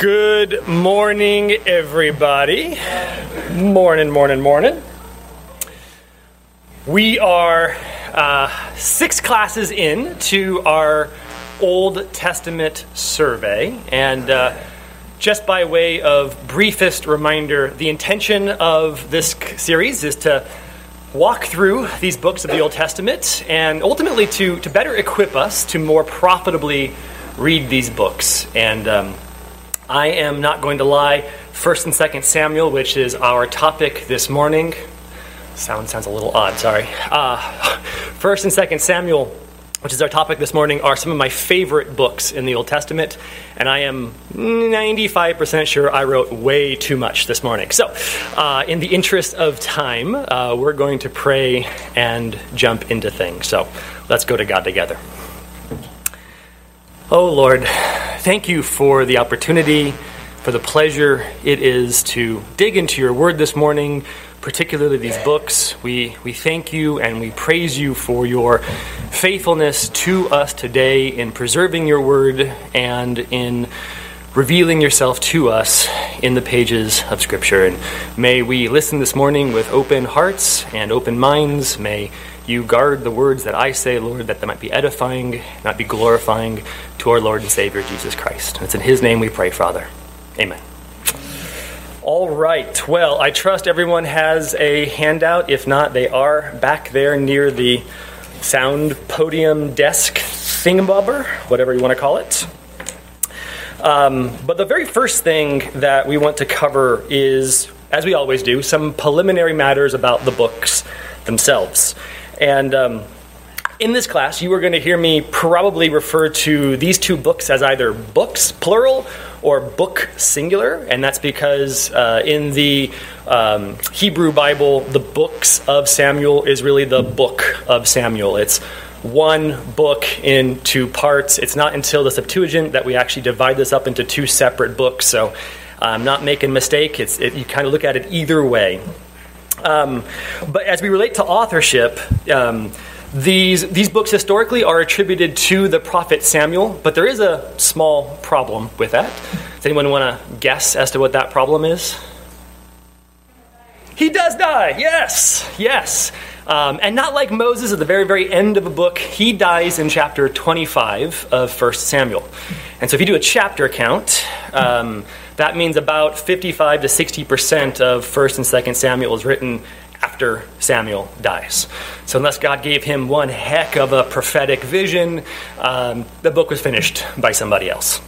Good morning, everybody. Morning, morning, morning. We are uh, six classes in to our Old Testament survey, and uh, just by way of briefest reminder, the intention of this series is to walk through these books of the Old Testament and ultimately to, to better equip us to more profitably read these books. And um, I am not going to lie, 1st and 2nd Samuel, which is our topic this morning. Sound sounds a little odd, sorry. Uh, 1st and 2nd Samuel which is our topic this morning, are some of my favorite books in the Old Testament. And I am 95% sure I wrote way too much this morning. So, uh, in the interest of time, uh, we're going to pray and jump into things. So, let's go to God together. Oh, Lord, thank you for the opportunity, for the pleasure it is to dig into your word this morning particularly these books. We, we thank you and we praise you for your faithfulness to us today in preserving your word and in revealing yourself to us in the pages of Scripture. And may we listen this morning with open hearts and open minds. May you guard the words that I say, Lord, that they might be edifying, not be glorifying to our Lord and Savior Jesus Christ. it's in His name we pray, Father. Amen. All right. Well, I trust everyone has a handout. If not, they are back there near the sound podium desk thingamabobber, whatever you want to call it. Um, but the very first thing that we want to cover is, as we always do, some preliminary matters about the books themselves. And um, in this class, you are going to hear me probably refer to these two books as either books, plural, or book singular, and that's because uh, in the um, Hebrew Bible, the books of Samuel is really the book of Samuel. It's one book in two parts. It's not until the Septuagint that we actually divide this up into two separate books. So I'm not making a mistake. It's, it, you kind of look at it either way. Um, but as we relate to authorship, um, these, these books historically are attributed to the prophet Samuel, but there is a small problem with that. Does anyone want to guess as to what that problem is? He does die, yes, yes. Um, and not like Moses at the very, very end of a book, he dies in chapter 25 of 1 Samuel. And so if you do a chapter count, um, that means about 55 to 60% of 1st and 2nd Samuel is written after Samuel dies. So, unless God gave him one heck of a prophetic vision, um, the book was finished by somebody else.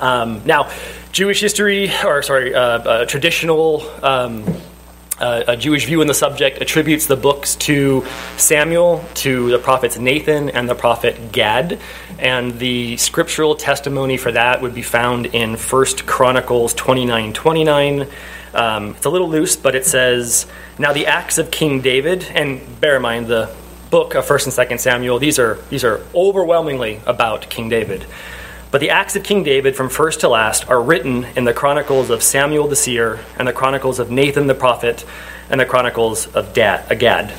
Um, now, Jewish history, or sorry, uh, uh, traditional. Um, uh, a Jewish view in the subject attributes the books to Samuel, to the prophets Nathan and the prophet Gad, and the scriptural testimony for that would be found in 1 Chronicles 29 29. Um, it's a little loose, but it says, Now the acts of King David, and bear in mind the book of 1st and 2nd Samuel, these are, these are overwhelmingly about King David. But the acts of King David from first to last are written in the chronicles of Samuel the seer, and the chronicles of Nathan the prophet, and the chronicles of Gad.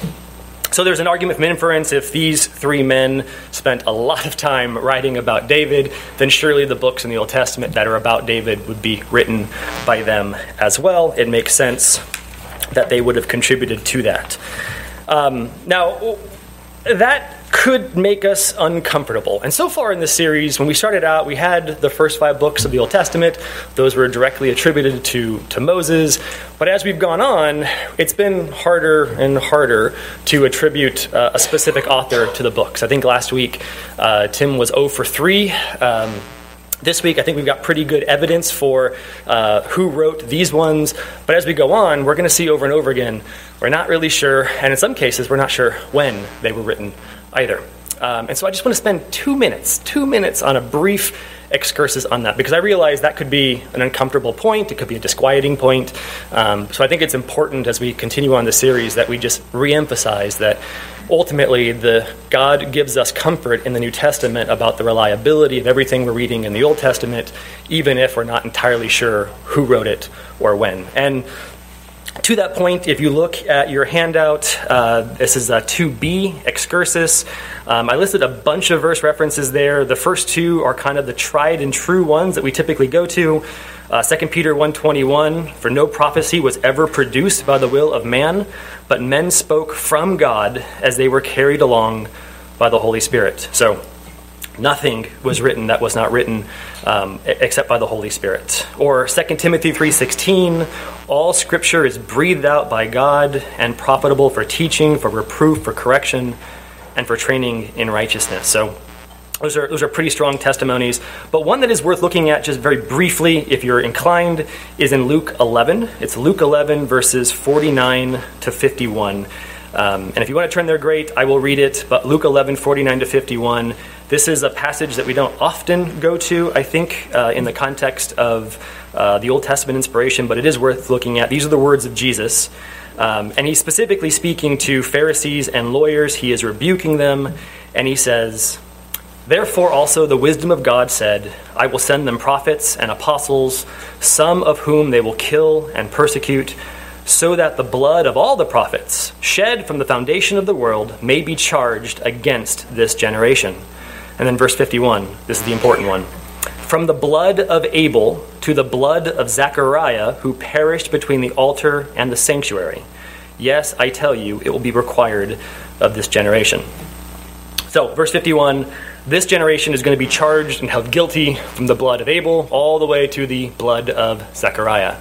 So there's an argument from inference if these three men spent a lot of time writing about David, then surely the books in the Old Testament that are about David would be written by them as well. It makes sense that they would have contributed to that. Um, now, that could make us uncomfortable. And so far in this series, when we started out, we had the first five books of the Old Testament. Those were directly attributed to, to Moses. But as we've gone on, it's been harder and harder to attribute uh, a specific author to the books. I think last week, uh, Tim was 0 for 3. Um, this week, I think we've got pretty good evidence for uh, who wrote these ones. But as we go on, we're going to see over and over again, we're not really sure, and in some cases, we're not sure when they were written either. Um, and so I just want to spend two minutes, two minutes on a brief excursus on that because I realize that could be an uncomfortable point, it could be a disquieting point. Um, so I think it's important as we continue on the series that we just reemphasize that ultimately the God gives us comfort in the New Testament about the reliability of everything we're reading in the Old Testament, even if we're not entirely sure who wrote it or when. And to that point, if you look at your handout, uh, this is a 2b excursus. Um, I listed a bunch of verse references there. The first two are kind of the tried and true ones that we typically go to. Uh, 2 Peter 1.21, For no prophecy was ever produced by the will of man, but men spoke from God as they were carried along by the Holy Spirit. So nothing was written that was not written um, except by the Holy Spirit. Or 2 Timothy 3:16, all scripture is breathed out by God and profitable for teaching, for reproof, for correction, and for training in righteousness. So those are, those are pretty strong testimonies. But one that is worth looking at just very briefly, if you're inclined, is in Luke 11. It's Luke 11, verses 49 to 51. Um, and if you want to turn there, great. I will read it. But Luke 11, 49 to 51 this is a passage that we don't often go to, I think, uh, in the context of uh, the Old Testament inspiration, but it is worth looking at. These are the words of Jesus. Um, and he's specifically speaking to Pharisees and lawyers. He is rebuking them, and he says, Therefore, also the wisdom of God said, I will send them prophets and apostles, some of whom they will kill and persecute, so that the blood of all the prophets, shed from the foundation of the world, may be charged against this generation. And then verse 51, this is the important one. From the blood of Abel to the blood of Zechariah, who perished between the altar and the sanctuary. Yes, I tell you, it will be required of this generation. So, verse 51 this generation is going to be charged and held guilty from the blood of Abel all the way to the blood of Zechariah.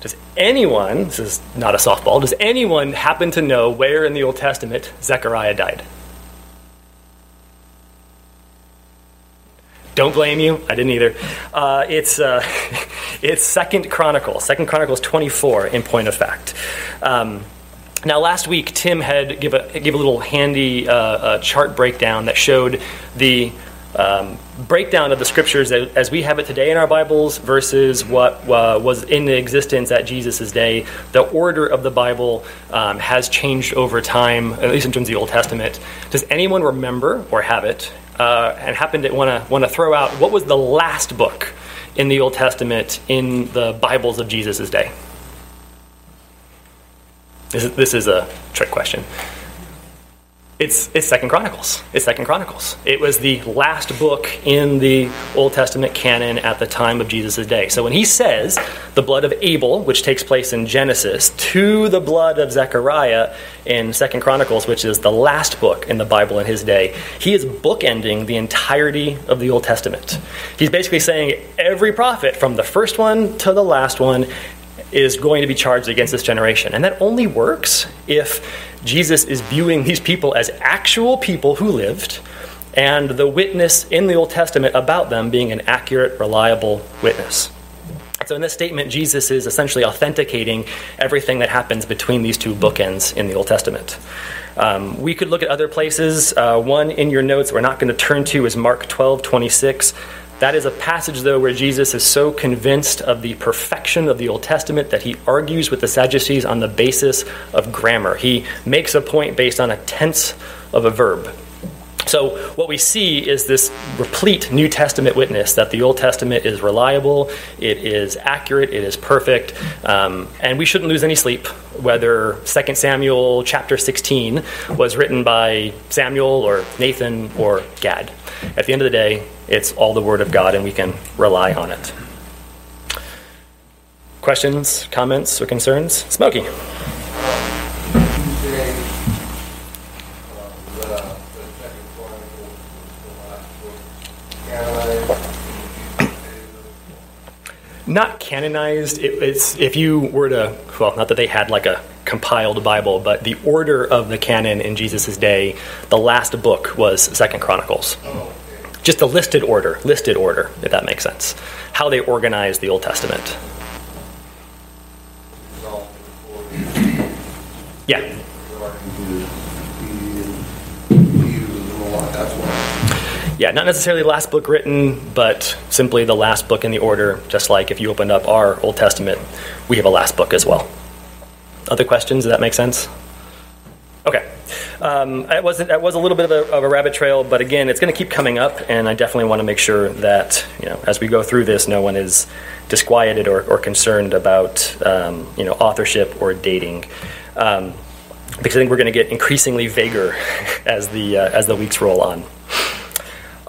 Does anyone, this is not a softball, does anyone happen to know where in the Old Testament Zechariah died? Don't blame you. I didn't either. Uh, it's uh, it's Second Chronicles. Second Chronicles 24. In point of fact. Um, now, last week Tim had give a give a little handy uh, chart breakdown that showed the um, breakdown of the scriptures as we have it today in our Bibles versus what uh, was in existence at Jesus' day. The order of the Bible um, has changed over time, at least in terms of the Old Testament. Does anyone remember or have it uh, and happen to want to want to throw out what was the last book in the Old Testament in the Bibles of Jesus' day? This is, this is a trick question. It's, it's Second Chronicles. It's Second Chronicles. It was the last book in the Old Testament canon at the time of Jesus' day. So when he says the blood of Abel, which takes place in Genesis, to the blood of Zechariah in Second Chronicles, which is the last book in the Bible in his day, he is bookending the entirety of the Old Testament. He's basically saying every prophet, from the first one to the last one, is going to be charged against this generation. And that only works if Jesus is viewing these people as actual people who lived, and the witness in the Old Testament about them being an accurate, reliable witness. So, in this statement, Jesus is essentially authenticating everything that happens between these two bookends in the Old Testament. Um, we could look at other places. Uh, one in your notes we're not going to turn to is Mark 12 26. That is a passage, though, where Jesus is so convinced of the perfection of the Old Testament that he argues with the Sadducees on the basis of grammar. He makes a point based on a tense of a verb. So, what we see is this replete New Testament witness that the Old Testament is reliable, it is accurate, it is perfect, um, and we shouldn't lose any sleep whether 2 Samuel chapter 16 was written by Samuel or Nathan or Gad. At the end of the day, it's all the Word of God, and we can rely on it. Questions, comments, or concerns? Smokey. not canonized. It, it's if you were to well, not that they had like a compiled Bible, but the order of the canon in Jesus' day, the last book was Second Chronicles. Oh. Just the listed order, listed order, if that makes sense. How they organized the Old Testament. Yeah. yeah, not necessarily the last book written, but simply the last book in the order, just like if you opened up our Old Testament, we have a last book as well. Other questions? Does that make sense? Okay. Um, it was that was a little bit of a, of a rabbit trail, but again, it's going to keep coming up, and I definitely want to make sure that you know as we go through this, no one is disquieted or, or concerned about um, you know authorship or dating, um, because I think we're going to get increasingly vaguer as the uh, as the weeks roll on.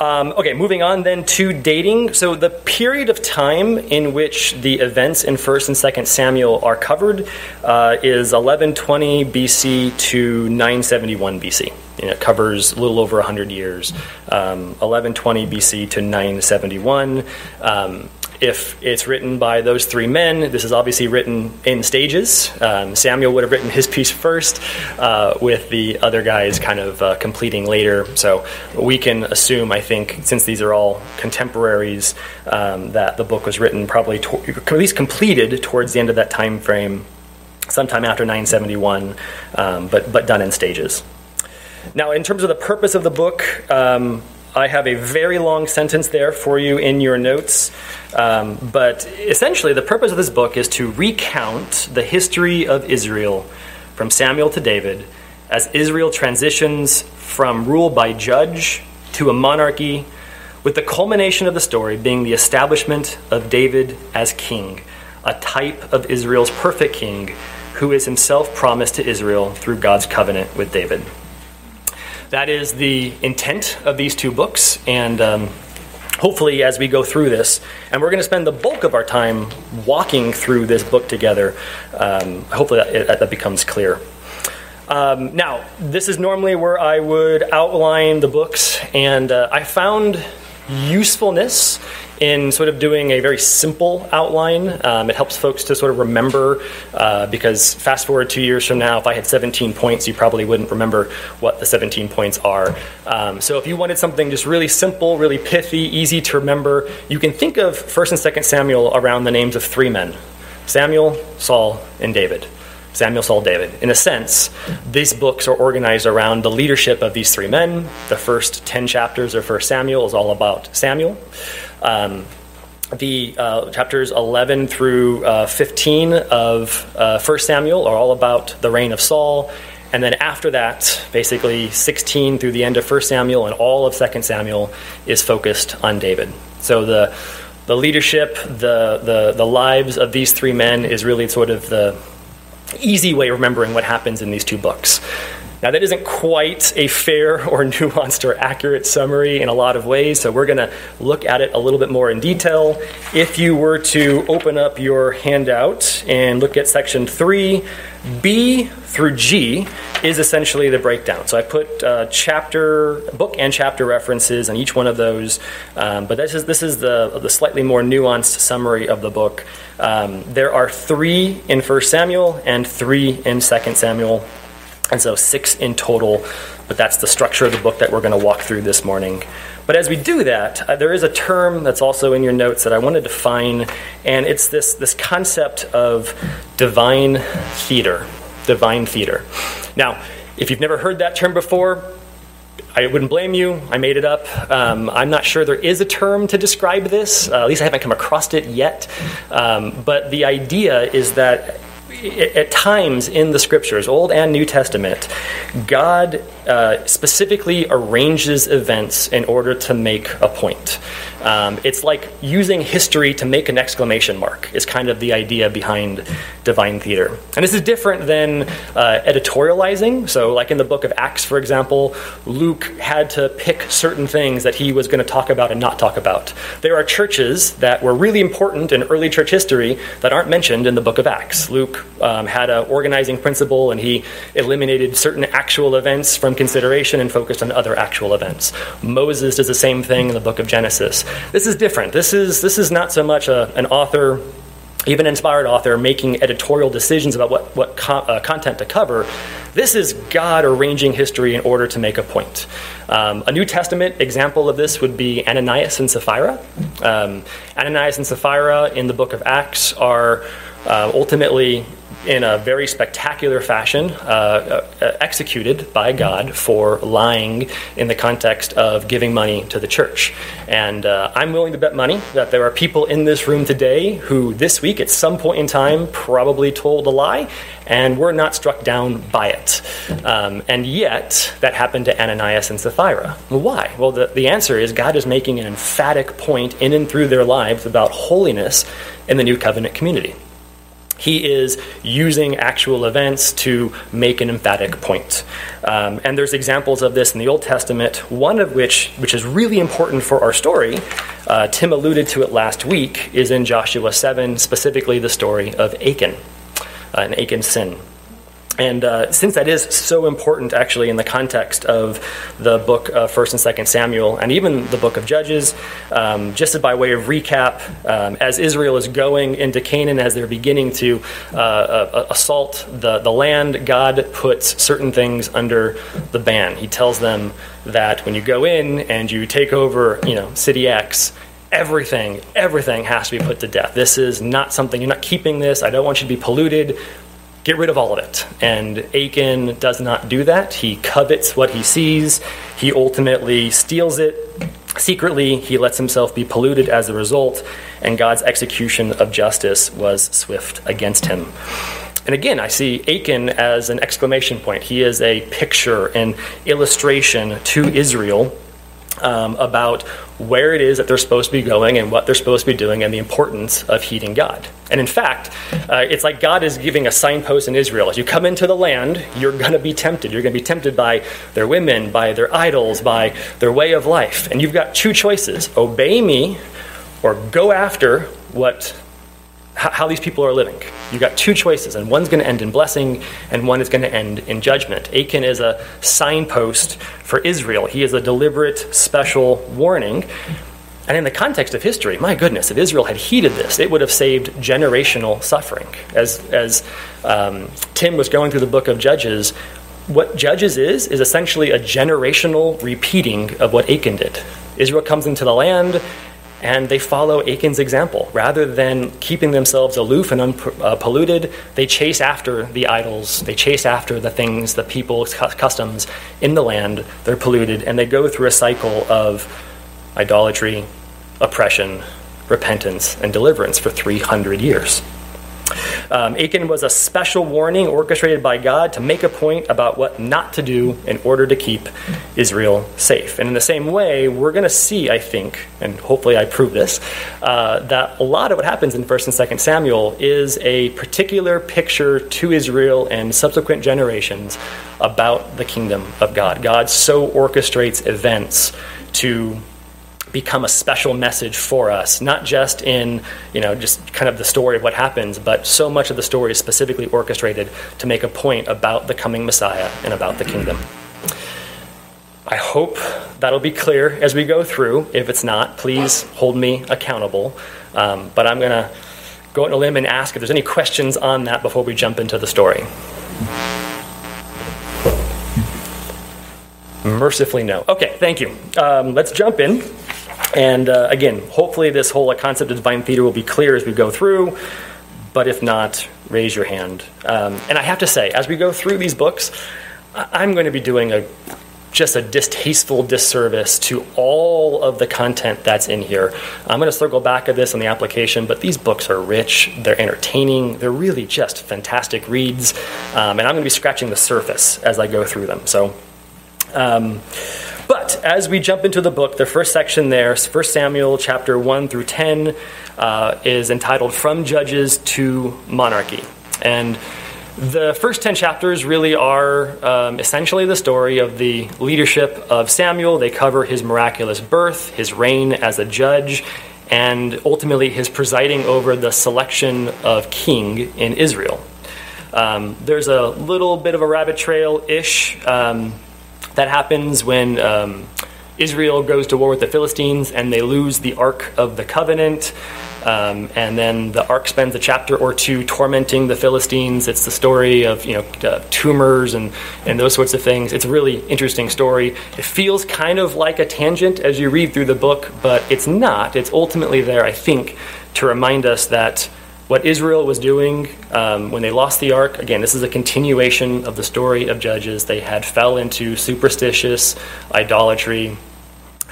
Um, okay, moving on then to dating. So the period of time in which the events in First and Second Samuel are covered uh, is 1120 BC to 971 BC. And it covers a little over 100 years. Um, 1120 BC to 971. Um, if it's written by those three men, this is obviously written in stages. Um, Samuel would have written his piece first, uh, with the other guys kind of uh, completing later. So we can assume, I think, since these are all contemporaries, um, that the book was written probably to- at least completed towards the end of that time frame, sometime after 971, um, but but done in stages. Now, in terms of the purpose of the book. I have a very long sentence there for you in your notes. Um, but essentially, the purpose of this book is to recount the history of Israel from Samuel to David as Israel transitions from rule by judge to a monarchy, with the culmination of the story being the establishment of David as king, a type of Israel's perfect king who is himself promised to Israel through God's covenant with David. That is the intent of these two books, and um, hopefully, as we go through this, and we're going to spend the bulk of our time walking through this book together, um, hopefully that, that, becomes clear. Um, now, this is normally where I would outline the books, and uh, I found usefulness in sort of doing a very simple outline. Um, it helps folks to sort of remember uh, because fast forward two years from now, if I had 17 points, you probably wouldn't remember what the 17 points are. Um, so if you wanted something just really simple, really pithy, easy to remember, you can think of 1st and 2nd Samuel around the names of three men Samuel, Saul, and David. Samuel, Saul, David. In a sense, these books are organized around the leadership of these three men. The first 10 chapters of 1 Samuel is all about Samuel. Um, the uh, chapters 11 through uh, 15 of uh, 1 Samuel are all about the reign of Saul. And then after that, basically 16 through the end of 1 Samuel and all of 2 Samuel is focused on David. So the, the leadership, the, the, the lives of these three men is really sort of the easy way of remembering what happens in these two books. Now, that isn't quite a fair or nuanced or accurate summary in a lot of ways, so we're going to look at it a little bit more in detail. If you were to open up your handout and look at section 3, B through G is essentially the breakdown. So I put uh, chapter, book, and chapter references on each one of those, um, but this is this is the the slightly more nuanced summary of the book. Um, there are three in First Samuel and three in Second Samuel. And so six in total, but that's the structure of the book that we're going to walk through this morning. But as we do that, uh, there is a term that's also in your notes that I want to define, and it's this, this concept of divine theater. Divine theater. Now, if you've never heard that term before, I wouldn't blame you. I made it up. Um, I'm not sure there is a term to describe this. Uh, at least I haven't come across it yet. Um, but the idea is that at times in the scriptures, Old and New Testament, God uh, specifically arranges events in order to make a point. Um, it's like using history to make an exclamation mark, is kind of the idea behind divine theater. And this is different than uh, editorializing. So, like in the book of Acts, for example, Luke had to pick certain things that he was going to talk about and not talk about. There are churches that were really important in early church history that aren't mentioned in the book of Acts. Luke um, had an organizing principle and he eliminated certain actual events from consideration and focused on other actual events. Moses does the same thing in the book of Genesis. This is different. This is, this is not so much a, an author even inspired author making editorial decisions about what, what uh, content to cover. This is God arranging history in order to make a point. Um, a New Testament example of this would be Ananias and Sapphira. Um, Ananias and Sapphira in the book of Acts are uh, ultimately in a very spectacular fashion, uh, uh, executed by God for lying in the context of giving money to the church. And uh, I'm willing to bet money that there are people in this room today who, this week, at some point in time, probably told a lie, and were not struck down by it. Um, and yet, that happened to Ananias and Sapphira. Why? Well, the, the answer is God is making an emphatic point in and through their lives about holiness in the new covenant community. He is using actual events to make an emphatic point. Um, and there's examples of this in the Old Testament, one of which, which is really important for our story, uh, Tim alluded to it last week, is in Joshua 7, specifically the story of Achan, uh, and Achan's sin. And uh, since that is so important, actually, in the context of the book of First and Second Samuel, and even the book of Judges, um, just by way of recap, um, as Israel is going into Canaan, as they're beginning to uh, uh, assault the, the land, God puts certain things under the ban. He tells them that when you go in and you take over, you know, city X, everything, everything has to be put to death. This is not something, you're not keeping this. I don't want you to be polluted get rid of all of it. And Achan does not do that. He covets what he sees, he ultimately steals it. Secretly, he lets himself be polluted as a result, and God's execution of justice was swift against him. And again, I see Achan as an exclamation point. He is a picture, an illustration to Israel um, about where it is that they're supposed to be going and what they're supposed to be doing and the importance of heeding God. And in fact, uh, it's like God is giving a signpost in Israel. As you come into the land, you're going to be tempted. You're going to be tempted by their women, by their idols, by their way of life. And you've got two choices obey me or go after what how these people are living. You've got two choices, and one's going to end in blessing, and one is going to end in judgment. Achan is a signpost for Israel. He is a deliberate, special warning. And in the context of history, my goodness, if Israel had heeded this, it would have saved generational suffering. As, as um, Tim was going through the book of Judges, what Judges is, is essentially a generational repeating of what Achan did. Israel comes into the land, and they follow Achan's example. Rather than keeping themselves aloof and unpolluted, uh, they chase after the idols, they chase after the things, the people's customs in the land. They're polluted, and they go through a cycle of idolatry, oppression, repentance, and deliverance for 300 years. Um, Achan was a special warning orchestrated by God to make a point about what not to do in order to keep Israel safe. And in the same way, we're going to see, I think, and hopefully I prove this, uh, that a lot of what happens in 1st and 2nd Samuel is a particular picture to Israel and subsequent generations about the kingdom of God. God so orchestrates events to become a special message for us, not just in, you know, just kind of the story of what happens, but so much of the story is specifically orchestrated to make a point about the coming Messiah and about the kingdom. I hope that'll be clear as we go through. If it's not, please hold me accountable. Um, but I'm going to go on a limb and ask if there's any questions on that before we jump into the story. Mercifully, no. Okay, thank you. Um, let's jump in. And uh, again, hopefully, this whole concept of divine theater will be clear as we go through. But if not, raise your hand. Um, and I have to say, as we go through these books, I'm going to be doing a just a distasteful disservice to all of the content that's in here. I'm going to circle back at this on the application, but these books are rich, they're entertaining, they're really just fantastic reads, um, and I'm going to be scratching the surface as I go through them. So, um, but as we jump into the book, the first section there, 1 Samuel chapter 1 through 10, uh, is entitled From Judges to Monarchy. And the first 10 chapters really are um, essentially the story of the leadership of Samuel. They cover his miraculous birth, his reign as a judge, and ultimately his presiding over the selection of king in Israel. Um, there's a little bit of a rabbit trail ish. Um, that happens when um, Israel goes to war with the Philistines and they lose the Ark of the Covenant. Um, and then the ark spends a chapter or two tormenting the Philistines. It's the story of you know uh, tumors and and those sorts of things. It's a really interesting story. It feels kind of like a tangent as you read through the book, but it's not. It's ultimately there, I think, to remind us that what Israel was doing um, when they lost the ark. Again, this is a continuation of the story of Judges. They had fell into superstitious idolatry,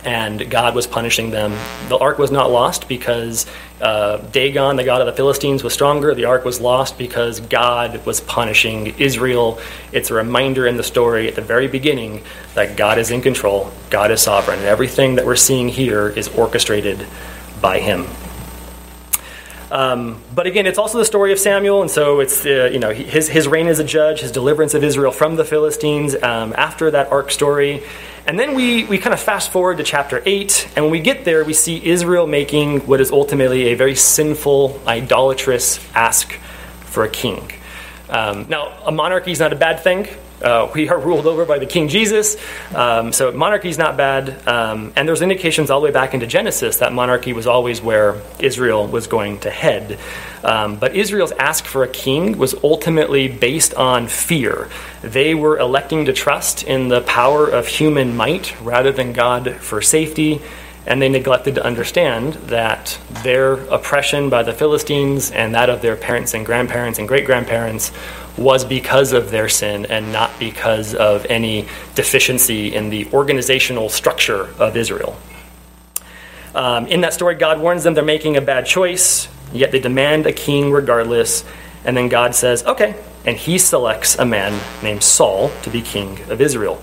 and God was punishing them. The ark was not lost because uh, Dagon, the god of the Philistines, was stronger. The ark was lost because God was punishing Israel. It's a reminder in the story at the very beginning that God is in control, God is sovereign, and everything that we're seeing here is orchestrated by Him. Um, but again, it's also the story of Samuel, and so it's uh, you know his his reign as a judge, his deliverance of Israel from the Philistines um, after that ark story, and then we we kind of fast forward to chapter eight, and when we get there, we see Israel making what is ultimately a very sinful, idolatrous ask for a king. Um, now, a monarchy is not a bad thing. Uh, we are ruled over by the King Jesus, um, so monarchy is not bad. Um, and there's indications all the way back into Genesis that monarchy was always where Israel was going to head. Um, but Israel's ask for a king was ultimately based on fear. They were electing to trust in the power of human might rather than God for safety and they neglected to understand that their oppression by the Philistines and that of their parents and grandparents and great grandparents was because of their sin and not because of any deficiency in the organizational structure of Israel. Um, in that story, God warns them they're making a bad choice, yet they demand a king regardless. And then God says, okay. And he selects a man named Saul to be king of Israel.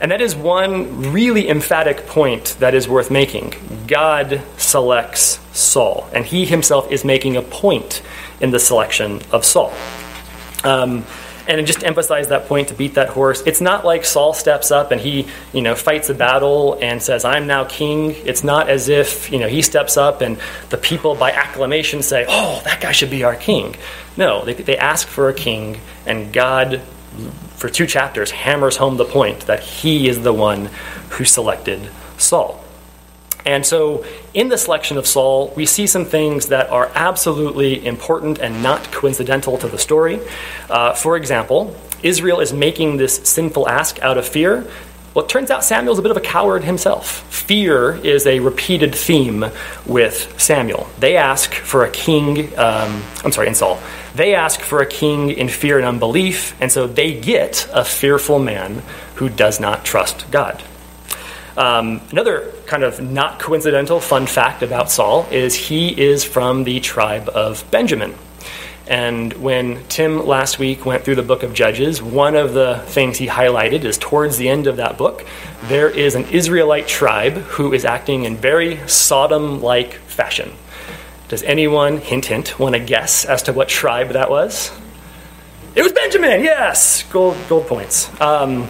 And that is one really emphatic point that is worth making. God selects Saul, and he himself is making a point in the selection of Saul. Um, and just emphasize that point to beat that horse, it's not like Saul steps up and he, you know, fights a battle and says, "I'm now king." It's not as if you know he steps up and the people by acclamation say, "Oh, that guy should be our king." No, they, they ask for a king, and God, for two chapters, hammers home the point that He is the one who selected Saul. And so, in the selection of Saul, we see some things that are absolutely important and not coincidental to the story. Uh, for example, Israel is making this sinful ask out of fear. Well, it turns out Samuel's a bit of a coward himself. Fear is a repeated theme with Samuel. They ask for a king, um, I'm sorry, in Saul. They ask for a king in fear and unbelief, and so they get a fearful man who does not trust God. Um, another kind of not coincidental fun fact about Saul is he is from the tribe of Benjamin. And when Tim last week went through the book of Judges, one of the things he highlighted is towards the end of that book, there is an Israelite tribe who is acting in very Sodom like fashion. Does anyone, hint, hint, want to guess as to what tribe that was? It was Benjamin, yes! Gold, gold points. Um,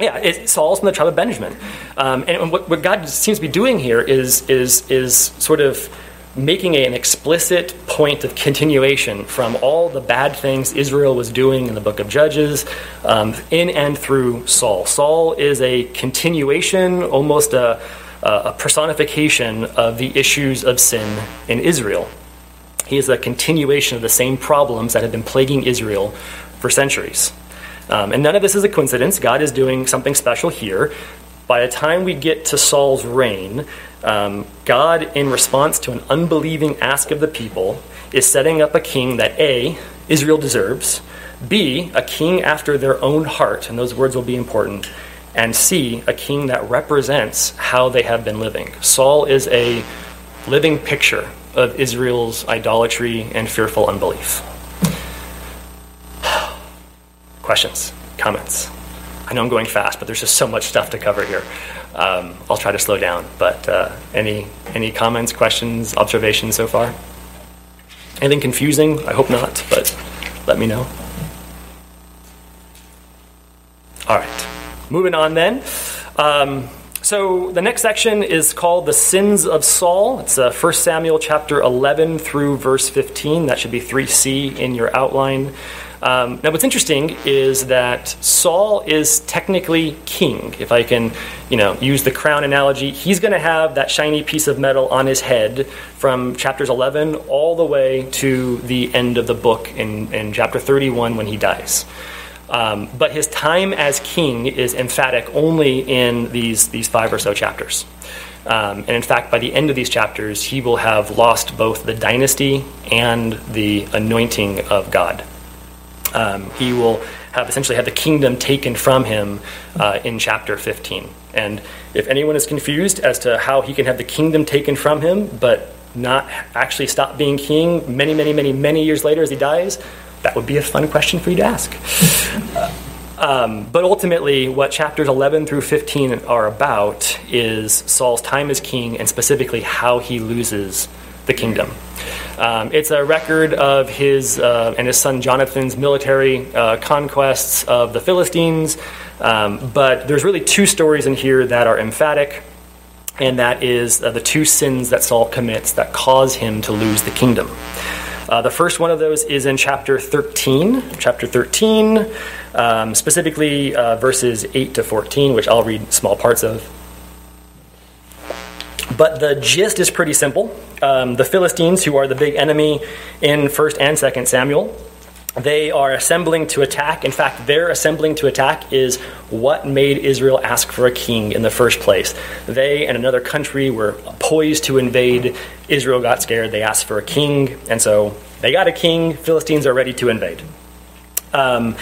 yeah, Saul's from the tribe of Benjamin. Um, and what, what, God seems to be doing here is, is, is sort of making a, an explicit point of continuation from all the bad things Israel was doing in the book of Judges um, in and through Saul. Saul is a continuation, almost a, a personification of the issues of sin in Israel. He is a continuation of the same problems that have been plaguing Israel for centuries. Um, and none of this is a coincidence. God is doing something special here. By the time we get to Saul's reign, um, God, in response to an unbelieving ask of the people, is setting up a king that A, Israel deserves, B, a king after their own heart, and those words will be important, and C, a king that represents how they have been living. Saul is a living picture of Israel's idolatry and fearful unbelief. Questions? Comments? I know I'm going fast, but there's just so much stuff to cover here. Um, I'll try to slow down. But uh, any any comments, questions, observations so far? Anything confusing? I hope not, but let me know. All right, moving on then. Um, so the next section is called the sins of Saul. It's uh, 1 Samuel chapter 11 through verse 15. That should be 3c in your outline. Um, now, what's interesting is that Saul is technically king. If I can, you know, use the crown analogy, he's going to have that shiny piece of metal on his head from chapters 11 all the way to the end of the book in, in chapter 31 when he dies. Um, but his time as king is emphatic only in these, these five or so chapters. Um, and in fact, by the end of these chapters, he will have lost both the dynasty and the anointing of God. Um, he will have essentially had the kingdom taken from him uh, in chapter 15. And if anyone is confused as to how he can have the kingdom taken from him, but not actually stop being king many, many, many, many years later as he dies, that would be a fun question for you to ask. Um, but ultimately, what chapters 11 through 15 are about is Saul's time as king and specifically how he loses the kingdom. Um, it's a record of his uh, and his son Jonathan's military uh, conquests of the Philistines, um, but there's really two stories in here that are emphatic, and that is uh, the two sins that Saul commits that cause him to lose the kingdom. Uh, the first one of those is in chapter 13. Chapter 13, um, specifically uh, verses 8 to 14, which I'll read small parts of. But the gist is pretty simple. Um, the Philistines, who are the big enemy in 1st and 2nd Samuel, they are assembling to attack. In fact, their assembling to attack is what made Israel ask for a king in the first place. They and another country were poised to invade. Israel got scared. They asked for a king. And so they got a king. Philistines are ready to invade. Um,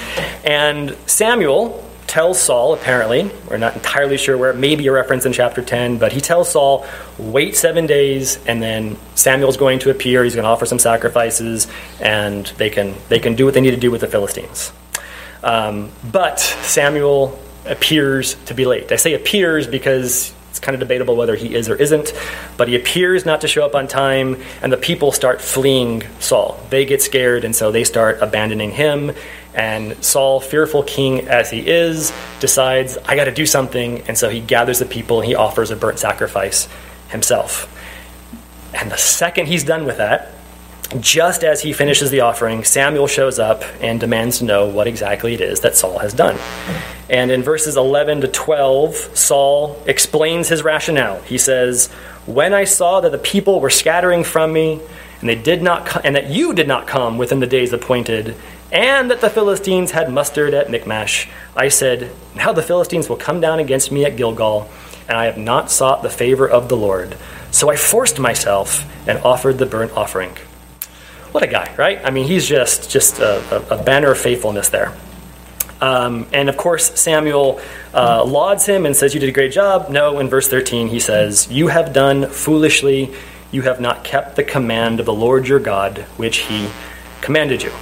and Samuel tells Saul, apparently, we're not entirely sure where, maybe a reference in chapter 10, but he tells Saul, wait seven days, and then Samuel's going to appear. He's going to offer some sacrifices, and they can, they can do what they need to do with the Philistines. Um, but Samuel appears to be late. I say appears because it's kind of debatable whether he is or isn't, but he appears not to show up on time, and the people start fleeing Saul. They get scared, and so they start abandoning him. And Saul, fearful king as he is, decides, I got to do something, and so he gathers the people and he offers a burnt sacrifice himself. And the second he's done with that, just as he finishes the offering, Samuel shows up and demands to know what exactly it is that Saul has done. And in verses 11 to 12, Saul explains his rationale. He says, When I saw that the people were scattering from me, and they did not co- and that you did not come within the days appointed, and that the Philistines had mustered at Michmash, I said, Now the Philistines will come down against me at Gilgal, and I have not sought the favor of the Lord. So I forced myself and offered the burnt offering what a guy, right? I mean, he's just just a, a, banner of faithfulness there. Um, and of course, Samuel uh, lauds him and says, You did a great job. No, in verse 13, he says, You have done foolishly. You have not kept the command of the Lord your God, which he commanded you.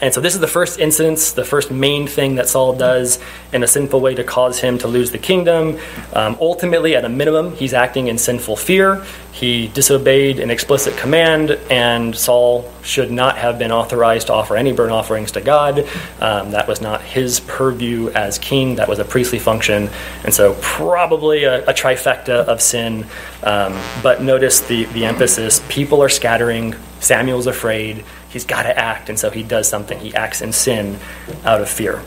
And so, this is the first instance, the first main thing that Saul does in a sinful way to cause him to lose the kingdom. Um, ultimately, at a minimum, he's acting in sinful fear. He disobeyed an explicit command, and Saul should not have been authorized to offer any burnt offerings to God. Um, that was not his purview as king, that was a priestly function. And so, probably a, a trifecta of sin. Um, but notice the, the emphasis people are scattering, Samuel's afraid he's got to act, and so he does something. He acts in sin out of fear.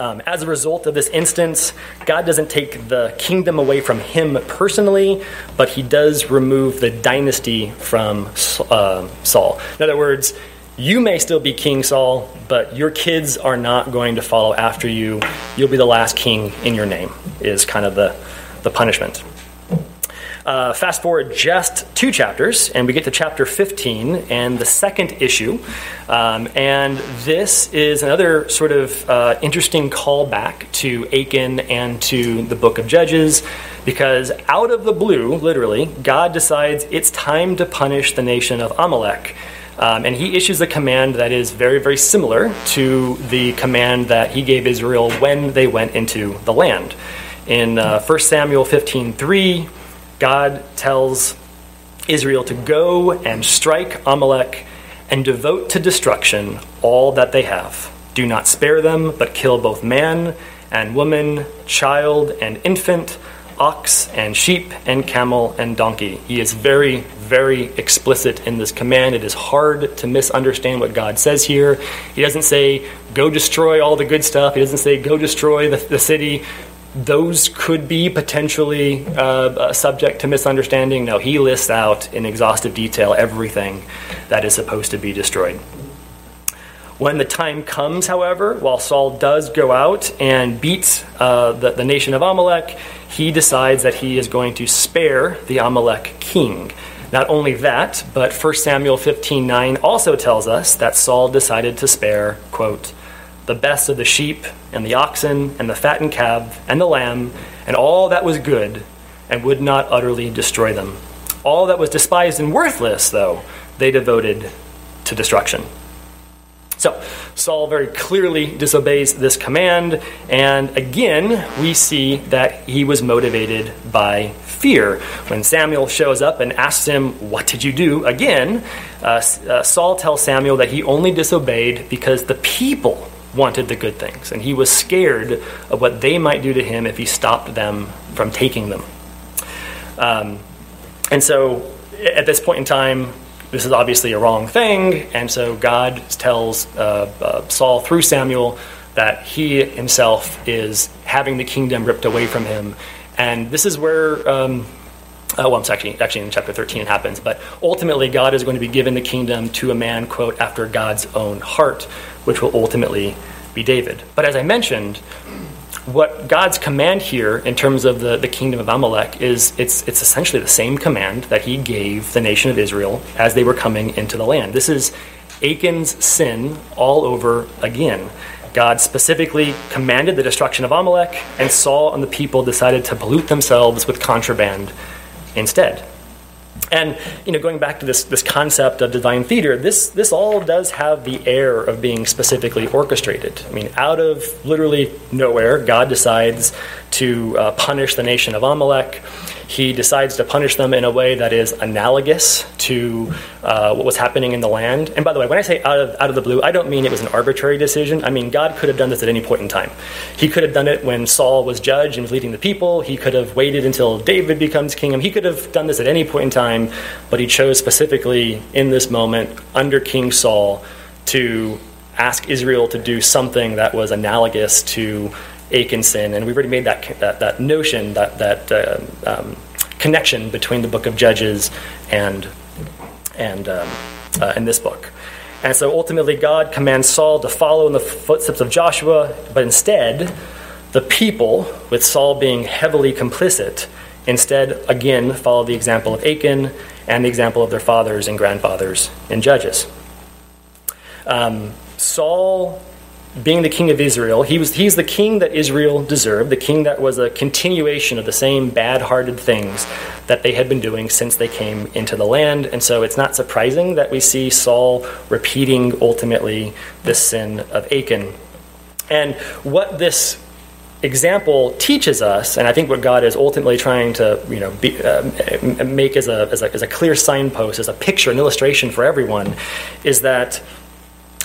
Um, as a result of this instance, God doesn't take the kingdom away from him personally, but he does remove the dynasty from uh, Saul. In other words, you may still be King Saul, but your kids are not going to follow after you. You'll be the last king in your name, is kind of the, the punishment. Uh, fast forward just two chapters, and we get to chapter 15 and the second issue. Um, and this is another sort of uh, interesting callback to Achan and to the book of Judges, because out of the blue, literally, God decides it's time to punish the nation of Amalek. Um, and he issues a command that is very, very similar to the command that he gave Israel when they went into the land. In uh, 1 Samuel 15 3, God tells Israel to go and strike Amalek and devote to destruction all that they have. Do not spare them, but kill both man and woman, child and infant, ox and sheep and camel and donkey. He is very, very explicit in this command. It is hard to misunderstand what God says here. He doesn't say, go destroy all the good stuff. He doesn't say, go destroy the, the city those could be potentially uh, subject to misunderstanding. No, he lists out in exhaustive detail everything that is supposed to be destroyed. When the time comes, however, while Saul does go out and beat uh, the, the nation of Amalek, he decides that he is going to spare the Amalek king. Not only that, but 1 Samuel 15:9 also tells us that Saul decided to spare, quote, the best of the sheep and the oxen and the fattened calf and the lamb and all that was good and would not utterly destroy them. All that was despised and worthless, though, they devoted to destruction. So, Saul very clearly disobeys this command, and again, we see that he was motivated by fear. When Samuel shows up and asks him, What did you do? Again, uh, uh, Saul tells Samuel that he only disobeyed because the people wanted the good things, and he was scared of what they might do to him if he stopped them from taking them. Um, and so, at this point in time, this is obviously a wrong thing, and so God tells uh, uh, Saul through Samuel that he himself is having the kingdom ripped away from him. And this is where, um, uh, well, it's actually, actually in chapter 13 it happens, but ultimately God is going to be given the kingdom to a man, quote, after God's own heart, which will ultimately be David. But as I mentioned, what God's command here in terms of the, the kingdom of Amalek is it's, it's essentially the same command that he gave the nation of Israel as they were coming into the land. This is Achan's sin all over again. God specifically commanded the destruction of Amalek, and Saul and the people decided to pollute themselves with contraband instead. And you know, going back to this this concept of divine theater, this this all does have the air of being specifically orchestrated. I mean, out of literally nowhere, God decides to uh, punish the nation of Amalek he decides to punish them in a way that is analogous to uh, what was happening in the land. And by the way, when I say out of, out of the blue, I don't mean it was an arbitrary decision. I mean, God could have done this at any point in time. He could have done it when Saul was judge and was leading the people. He could have waited until David becomes king. He could have done this at any point in time, but he chose specifically in this moment under King Saul to ask Israel to do something that was analogous to Sin, and we've already made that that, that notion that that uh, um, connection between the book of Judges and and um, uh, in this book. And so ultimately, God commands Saul to follow in the footsteps of Joshua, but instead, the people, with Saul being heavily complicit, instead again follow the example of Achan and the example of their fathers and grandfathers in Judges. Um, Saul being the king of Israel, he was, he's the king that Israel deserved, the king that was a continuation of the same bad hearted things that they had been doing since they came into the land. And so it's not surprising that we see Saul repeating ultimately the sin of Achan. And what this example teaches us, and I think what God is ultimately trying to you know, be, uh, make as a, as, a, as a clear signpost, as a picture, an illustration for everyone, is that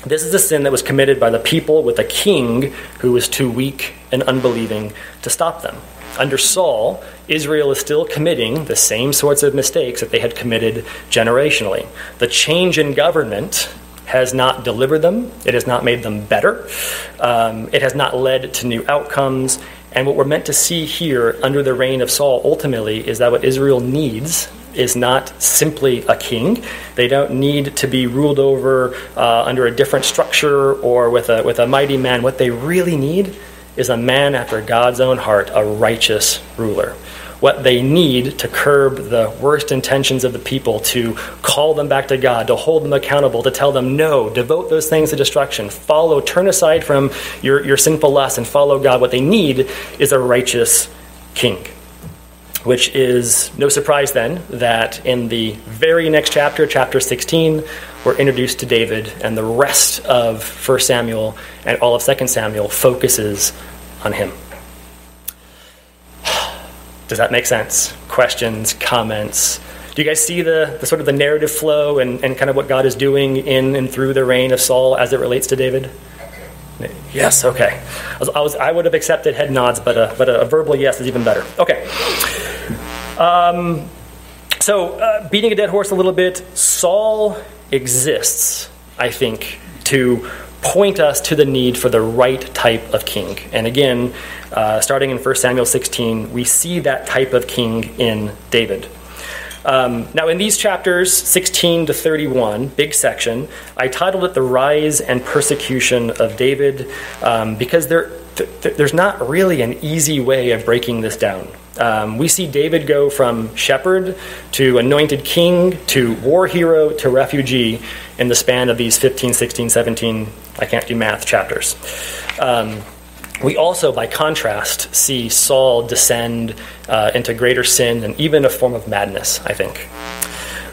this is a sin that was committed by the people with a king who was too weak and unbelieving to stop them. Under Saul, Israel is still committing the same sorts of mistakes that they had committed generationally. The change in government has not delivered them, it has not made them better, um, it has not led to new outcomes. And what we're meant to see here under the reign of Saul ultimately is that what Israel needs is not simply a king. They don't need to be ruled over uh, under a different structure or with a, with a mighty man. What they really need is a man after God's own heart, a righteous ruler. What they need to curb the worst intentions of the people, to call them back to God, to hold them accountable, to tell them no, devote those things to destruction, follow, turn aside from your, your sinful lust and follow God. What they need is a righteous king which is no surprise then that in the very next chapter, chapter 16, we're introduced to David, and the rest of 1 Samuel and all of 2 Samuel focuses on him. Does that make sense? Questions, comments? Do you guys see the, the sort of the narrative flow and, and kind of what God is doing in and through the reign of Saul as it relates to David? Yes, okay. I, was, I, would have accepted head nods, but a, but a verbal yes is even better. Okay. Um, so, uh, beating a dead horse a little bit, Saul exists, I think, to point us to the need for the right type of king. And again, uh, starting in 1 Samuel 16, we see that type of king in David. Um, now, in these chapters, 16 to 31, big section, I titled it The Rise and Persecution of David um, because there, th- there's not really an easy way of breaking this down. Um, we see David go from shepherd to anointed king to war hero to refugee in the span of these 15, 16, 17, I can't do math chapters. We also, by contrast, see Saul descend uh, into greater sin and even a form of madness, I think.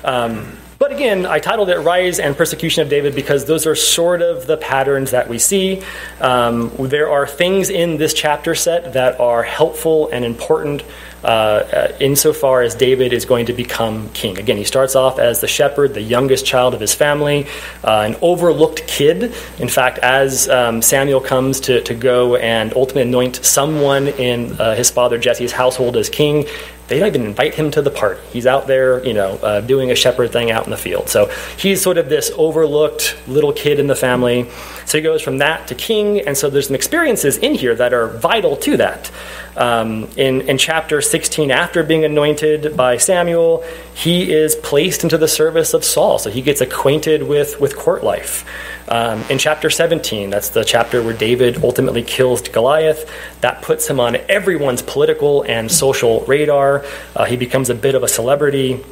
Um, but again, I titled it Rise and Persecution of David because those are sort of the patterns that we see. Um, there are things in this chapter set that are helpful and important uh, insofar as David is going to become king. Again, he starts off as the shepherd, the youngest child of his family, uh, an overlooked kid. In fact, as um, Samuel comes to, to go and ultimately anoint someone in uh, his father Jesse's household as king, they don't even invite him to the party. He's out there, you know, uh, doing a shepherd thing out in the field. So he's sort of this overlooked little kid in the family. So he goes from that to king, and so there's some experiences in here that are vital to that. Um, in, in chapter 16, after being anointed by Samuel, he is placed into the service of Saul. So he gets acquainted with, with court life. Um, in chapter 17, that's the chapter where David ultimately kills Goliath, that puts him on everyone's political and social radar. Uh, he becomes a bit of a celebrity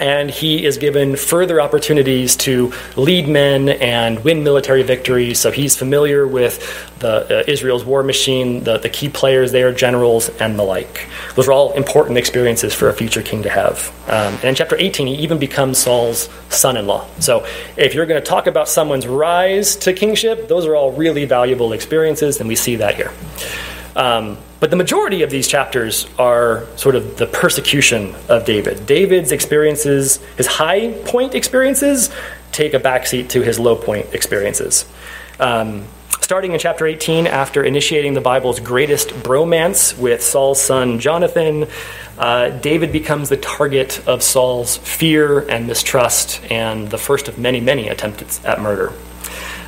and he is given further opportunities to lead men and win military victories. So he's familiar with the uh, Israel's war machine, the, the key players there, generals, and the like. Those are all important experiences for a future king to have. Um, and in chapter 18, he even becomes Saul's son-in-law. So if you're going to talk about someone's rise to kingship, those are all really valuable experiences, and we see that here. Um, but the majority of these chapters are sort of the persecution of David. David's experiences, his high point experiences, take a backseat to his low point experiences. Um, starting in chapter 18, after initiating the Bible's greatest bromance with Saul's son Jonathan, uh, David becomes the target of Saul's fear and mistrust and the first of many, many attempts at murder.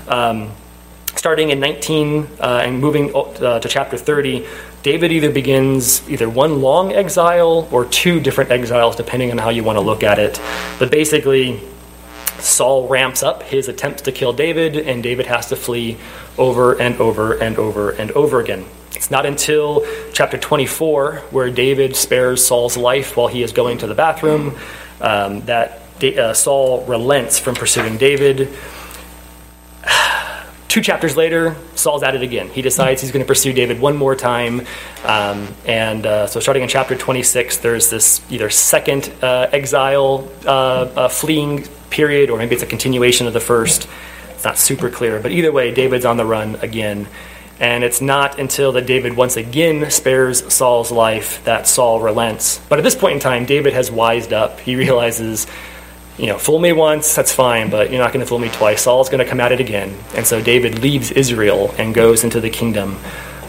Um, starting in 19 uh, and moving uh, to chapter 30, David either begins either one long exile or two different exiles, depending on how you want to look at it. But basically, Saul ramps up his attempts to kill David, and David has to flee over and over and over and over again. It's not until chapter 24, where David spares Saul's life while he is going to the bathroom, um, that uh, Saul relents from pursuing David. Two chapters later, Saul's at it again. He decides he's going to pursue David one more time. Um, and uh, so, starting in chapter 26, there's this either second uh, exile uh, uh, fleeing period, or maybe it's a continuation of the first. It's not super clear. But either way, David's on the run again. And it's not until that David once again spares Saul's life that Saul relents. But at this point in time, David has wised up. He realizes you know, fool me once, that's fine, but you're not going to fool me twice. Saul's going to come at it again. And so David leaves Israel and goes into the kingdom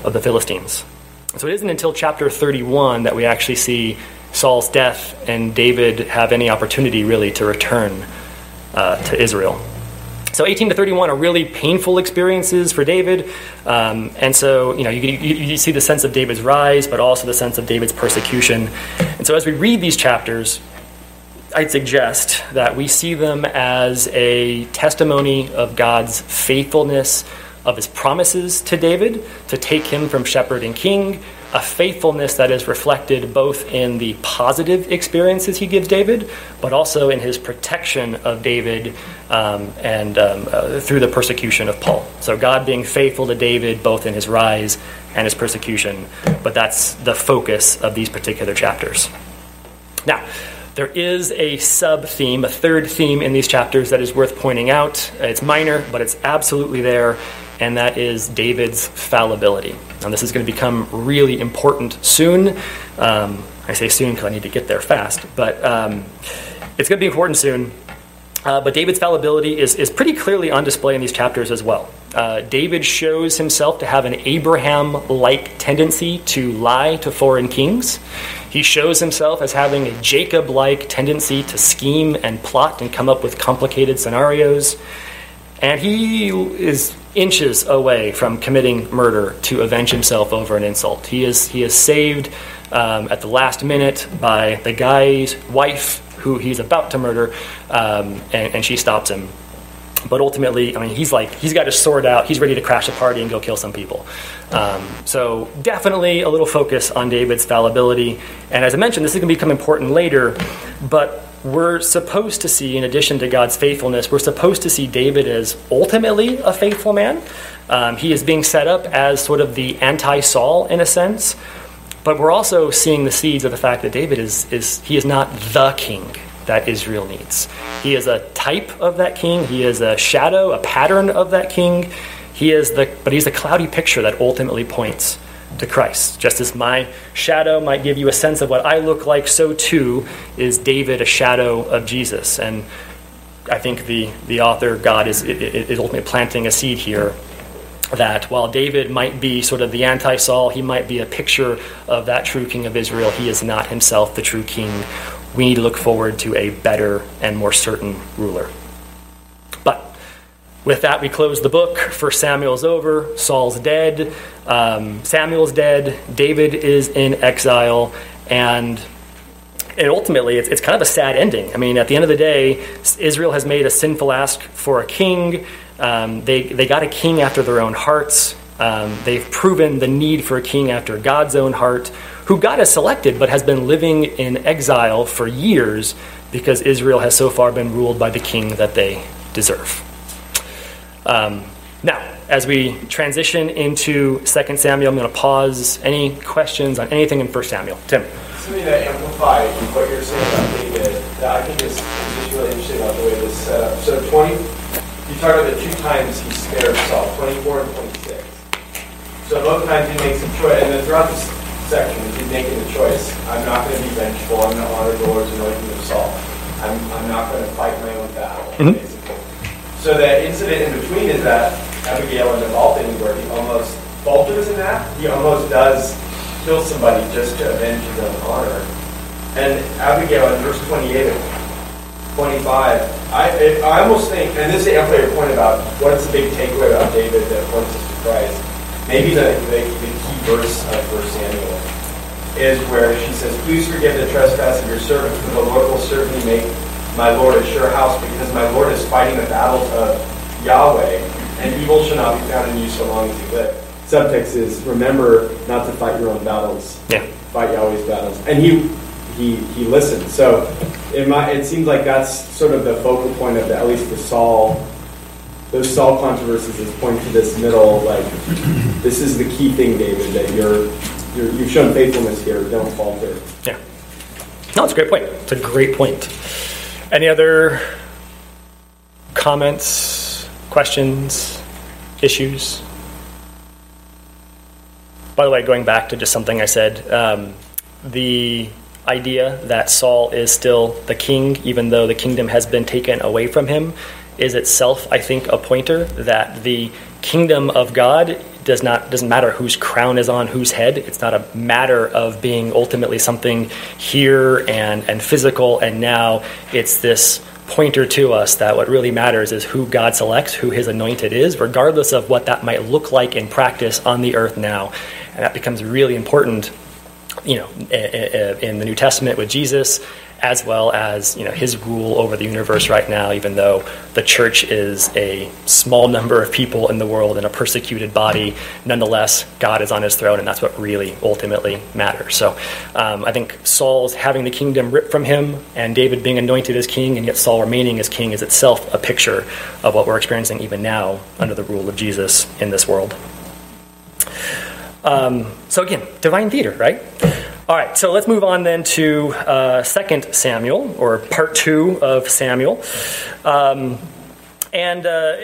of the Philistines. So it isn't until chapter 31 that we actually see Saul's death and David have any opportunity really to return uh, to Israel. So 18 to 31 are really painful experiences for David. Um, and so, you know, you, you, you, see the sense of David's rise, but also the sense of David's persecution. And so as we read these chapters, I'd suggest that we see them as a testimony of God's faithfulness of his promises to David to take him from shepherd and king, a faithfulness that is reflected both in the positive experiences he gives David, but also in his protection of David um, and um, uh, through the persecution of Paul. So, God being faithful to David both in his rise and his persecution, but that's the focus of these particular chapters. Now, there is a sub theme, a third theme in these chapters that is worth pointing out. It's minor, but it's absolutely there, and that is David's fallibility. Now, this is going to become really important soon. Um, I say soon because I need to get there fast, but um, it's going to be important soon. Uh, but David's fallibility is, is pretty clearly on display in these chapters as well. Uh, David shows himself to have an Abraham like tendency to lie to foreign kings. He shows himself as having a Jacob like tendency to scheme and plot and come up with complicated scenarios. And he is inches away from committing murder to avenge himself over an insult. He is, he is saved um, at the last minute by the guy's wife who he's about to murder, um, and, and she stops him. But ultimately, I mean, he's like, he's got his sword out, he's ready to crash a party and go kill some people. Um, so, definitely a little focus on David's fallibility. And as I mentioned, this is going to become important later, but we're supposed to see, in addition to God's faithfulness, we're supposed to see David as ultimately a faithful man. Um, he is being set up as sort of the anti Saul in a sense, but we're also seeing the seeds of the fact that David is, is he is not the king that Israel needs. He is a type of that king, he is a shadow, a pattern of that king. He is the, but he's the cloudy picture that ultimately points to Christ. Just as my shadow might give you a sense of what I look like, so too is David a shadow of Jesus. And I think the, the author, God, is, is ultimately planting a seed here that while David might be sort of the anti Saul, he might be a picture of that true king of Israel, he is not himself the true king. We need to look forward to a better and more certain ruler. But with that, we close the book. First Samuel's over, Saul's dead, um, Samuel's dead, David is in exile, and and ultimately, it's, it's kind of a sad ending. I mean, at the end of the day, Israel has made a sinful ask for a king. Um, they, they got a king after their own hearts. Um, they've proven the need for a king after God's own heart, who God has selected but has been living in exile for years because Israel has so far been ruled by the king that they deserve. Um, now, as we transition into 2 Samuel, I'm going to pause. Any questions on anything in 1 Samuel? Tim. Something to amplify what you're saying about David that I think is, just really interesting about the way this is set up. So 20, you talk about the two times he spared Saul, 24 and 26. So both times he makes a choice, and then throughout this section, he's making the choice. I'm not going to be vengeful. I'm going to honor the Lord's anointing of Saul. I'm, I'm not going to fight my own battle, mm-hmm. basically. So the incident in between is that Abigail and Nabal thing where he almost falters in that. He almost does kill somebody just to avenge his own honor. And Abigail in verse 28 25, I, I almost think, and this is the amplify your point about what's the big takeaway about David that points us to Christ. Maybe the, the, the key verse of 1 Samuel is where she says, Please forgive the trespass of your servant, for the Lord will certainly make my Lord a sure house, because my Lord is fighting the battles of Yahweh, and evil shall not be found in you so long as you live. Subtext is remember not to fight your own battles. Yeah. Fight Yahweh's battles. And he he he listened. So it might, it seems like that's sort of the focal point of the, at least the Saul those Saul controversies is point to this middle, like this is the key thing, David, that you're, you're you've shown faithfulness here. Don't falter. Yeah. No, it's a great point. It's a great point. Any other comments, questions, issues? By the way, going back to just something I said, um, the idea that Saul is still the king, even though the kingdom has been taken away from him, is itself, I think, a pointer that the kingdom of God does not doesn't matter whose crown is on whose head. It's not a matter of being ultimately something here and and physical, and now it's this pointer to us that what really matters is who God selects, who His anointed is, regardless of what that might look like in practice on the earth now, and that becomes really important. You know, in the New Testament with Jesus, as well as you know his rule over the universe right now, even though the church is a small number of people in the world and a persecuted body, nonetheless, God is on his throne, and that's what really ultimately matters. So um, I think Saul's having the kingdom ripped from him and David being anointed as king, and yet Saul remaining as king is itself a picture of what we're experiencing even now under the rule of Jesus in this world. Um, so again, divine theater, right? All right, so let's move on then to uh, Second Samuel, or part two of Samuel. Um, and uh,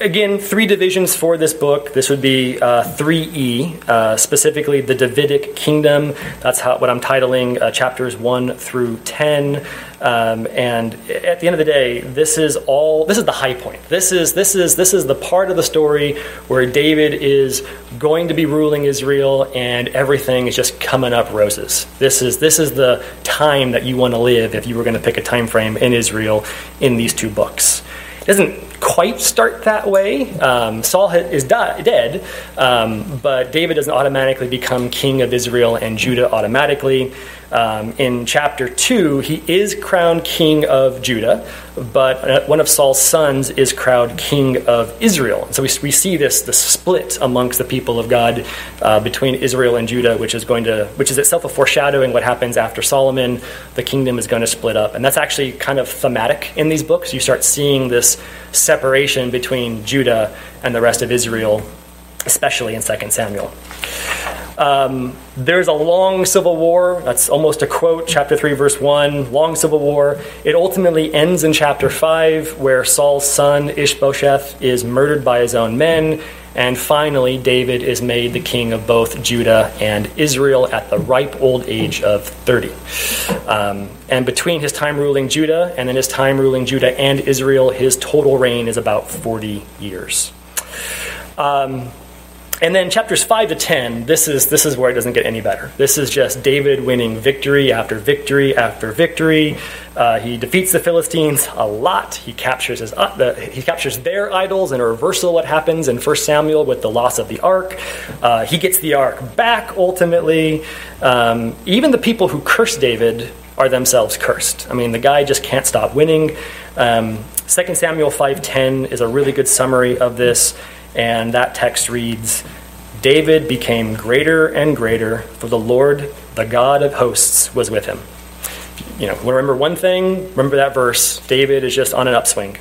again, three divisions for this book. This would be uh, 3E, uh, specifically the Davidic kingdom. That's how, what I'm titling uh, chapters 1 through 10. Um, and at the end of the day, this is all. This is the high point. This is this is this is the part of the story where David is going to be ruling Israel, and everything is just coming up roses. This is this is the time that you want to live if you were going to pick a time frame in Israel in these two books. It doesn't quite start that way. Um, Saul is di- dead, um, but David doesn't automatically become king of Israel and Judah automatically. Um, in chapter 2, he is crowned king of Judah, but uh, one of Saul's sons is crowned king of Israel. So we, we see this, this split amongst the people of God uh, between Israel and Judah, which is going to, which is itself a foreshadowing what happens after Solomon. The kingdom is going to split up. And that's actually kind of thematic in these books. You start seeing this separation between Judah and the rest of Israel, especially in 2 Samuel. Um, there's a long civil war. That's almost a quote, chapter 3, verse 1. Long civil war. It ultimately ends in chapter 5, where Saul's son, Ishbosheth, is murdered by his own men. And finally, David is made the king of both Judah and Israel at the ripe old age of 30. Um, and between his time ruling Judah and then his time ruling Judah and Israel, his total reign is about 40 years. Um, and then chapters 5 to 10, this is, this is where it doesn't get any better. This is just David winning victory after victory after victory. Uh, he defeats the Philistines a lot. He captures, his, uh, the, he captures their idols in a reversal what happens in 1 Samuel with the loss of the ark. Uh, he gets the ark back ultimately. Um, even the people who curse David are themselves cursed. I mean, the guy just can't stop winning. Um, 2 Samuel 5.10 is a really good summary of this. And that text reads David became greater and greater, for the Lord, the God of hosts, was with him. You know, remember one thing, remember that verse. David is just on an upswing.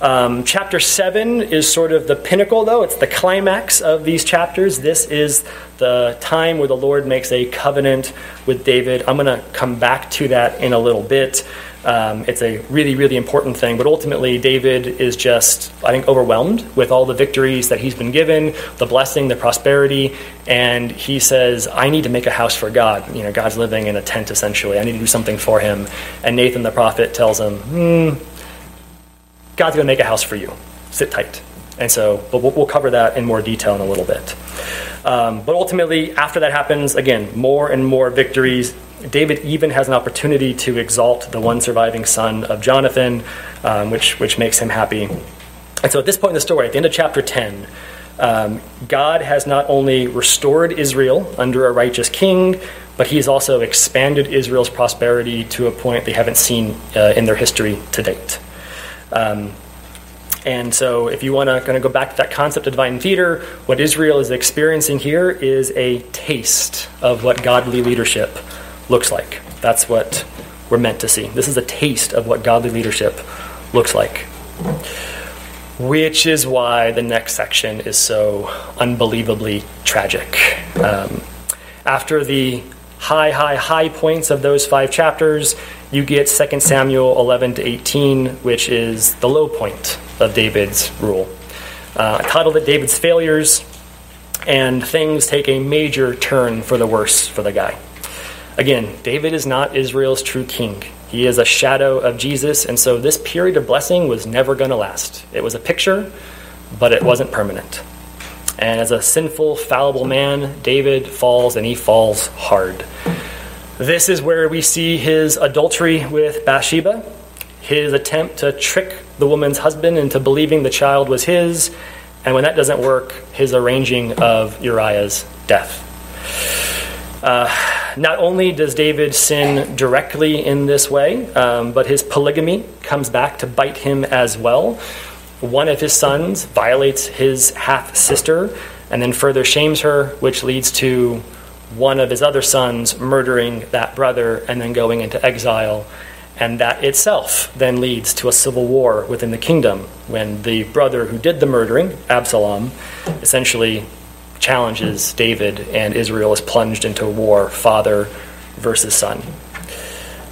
Um, chapter 7 is sort of the pinnacle, though. It's the climax of these chapters. This is the time where the Lord makes a covenant with David. I'm going to come back to that in a little bit. Um, it's a really, really important thing. But ultimately, David is just, I think, overwhelmed with all the victories that he's been given, the blessing, the prosperity, and he says, "I need to make a house for God." You know, God's living in a tent essentially. I need to do something for Him. And Nathan the prophet tells him, hmm, "God's going to make a house for you. Sit tight." And so, but we'll, we'll cover that in more detail in a little bit. Um, but ultimately, after that happens, again, more and more victories. David even has an opportunity to exalt the one surviving son of Jonathan, um, which, which makes him happy. And so at this point in the story, at the end of chapter 10, um, God has not only restored Israel under a righteous king, but he's also expanded Israel's prosperity to a point they haven't seen uh, in their history to date. Um, and so, if you want to kind of go back to that concept of divine theater, what Israel is experiencing here is a taste of what godly leadership looks like. That's what we're meant to see. This is a taste of what godly leadership looks like. Which is why the next section is so unbelievably tragic. Um, after the high, high, high points of those five chapters, you get 2 Samuel 11 to 18, which is the low point of David's rule. Uh, I titled it David's Failures, and things take a major turn for the worse for the guy. Again, David is not Israel's true king. He is a shadow of Jesus, and so this period of blessing was never going to last. It was a picture, but it wasn't permanent. And as a sinful, fallible man, David falls, and he falls hard. This is where we see his adultery with Bathsheba, his attempt to trick the woman's husband into believing the child was his, and when that doesn't work, his arranging of Uriah's death. Uh, not only does David sin directly in this way, um, but his polygamy comes back to bite him as well. One of his sons violates his half sister and then further shames her, which leads to one of his other sons murdering that brother and then going into exile. And that itself then leads to a civil war within the kingdom when the brother who did the murdering, Absalom, essentially challenges David, and Israel is plunged into war, father versus son.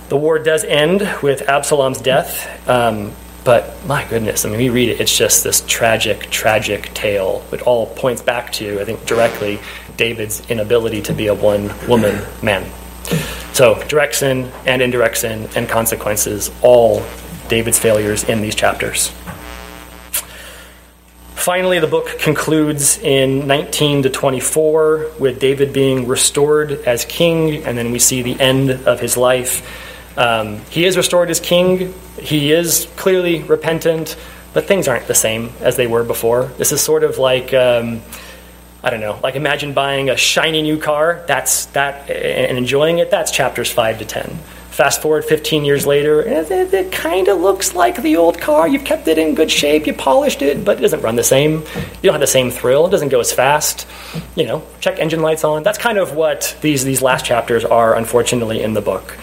The war does end with Absalom's death, um, but my goodness, I mean, we read it, it's just this tragic, tragic tale. It all points back to, I think, directly David's inability to be a one woman man. So, direct sin and indirect sin and consequences, all David's failures in these chapters. Finally, the book concludes in 19 to 24 with David being restored as king, and then we see the end of his life. Um, he is restored as king. He is clearly repentant, but things aren't the same as they were before. This is sort of like um, I don't know, like imagine buying a shiny new car. That's that and enjoying it. That's chapters five to ten. Fast forward 15 years later, it, it, it kind of looks like the old car. You've kept it in good shape, you polished it, but it doesn't run the same. You don't have the same thrill. It doesn't go as fast. You know, check engine lights on. That's kind of what these these last chapters are, unfortunately, in the book.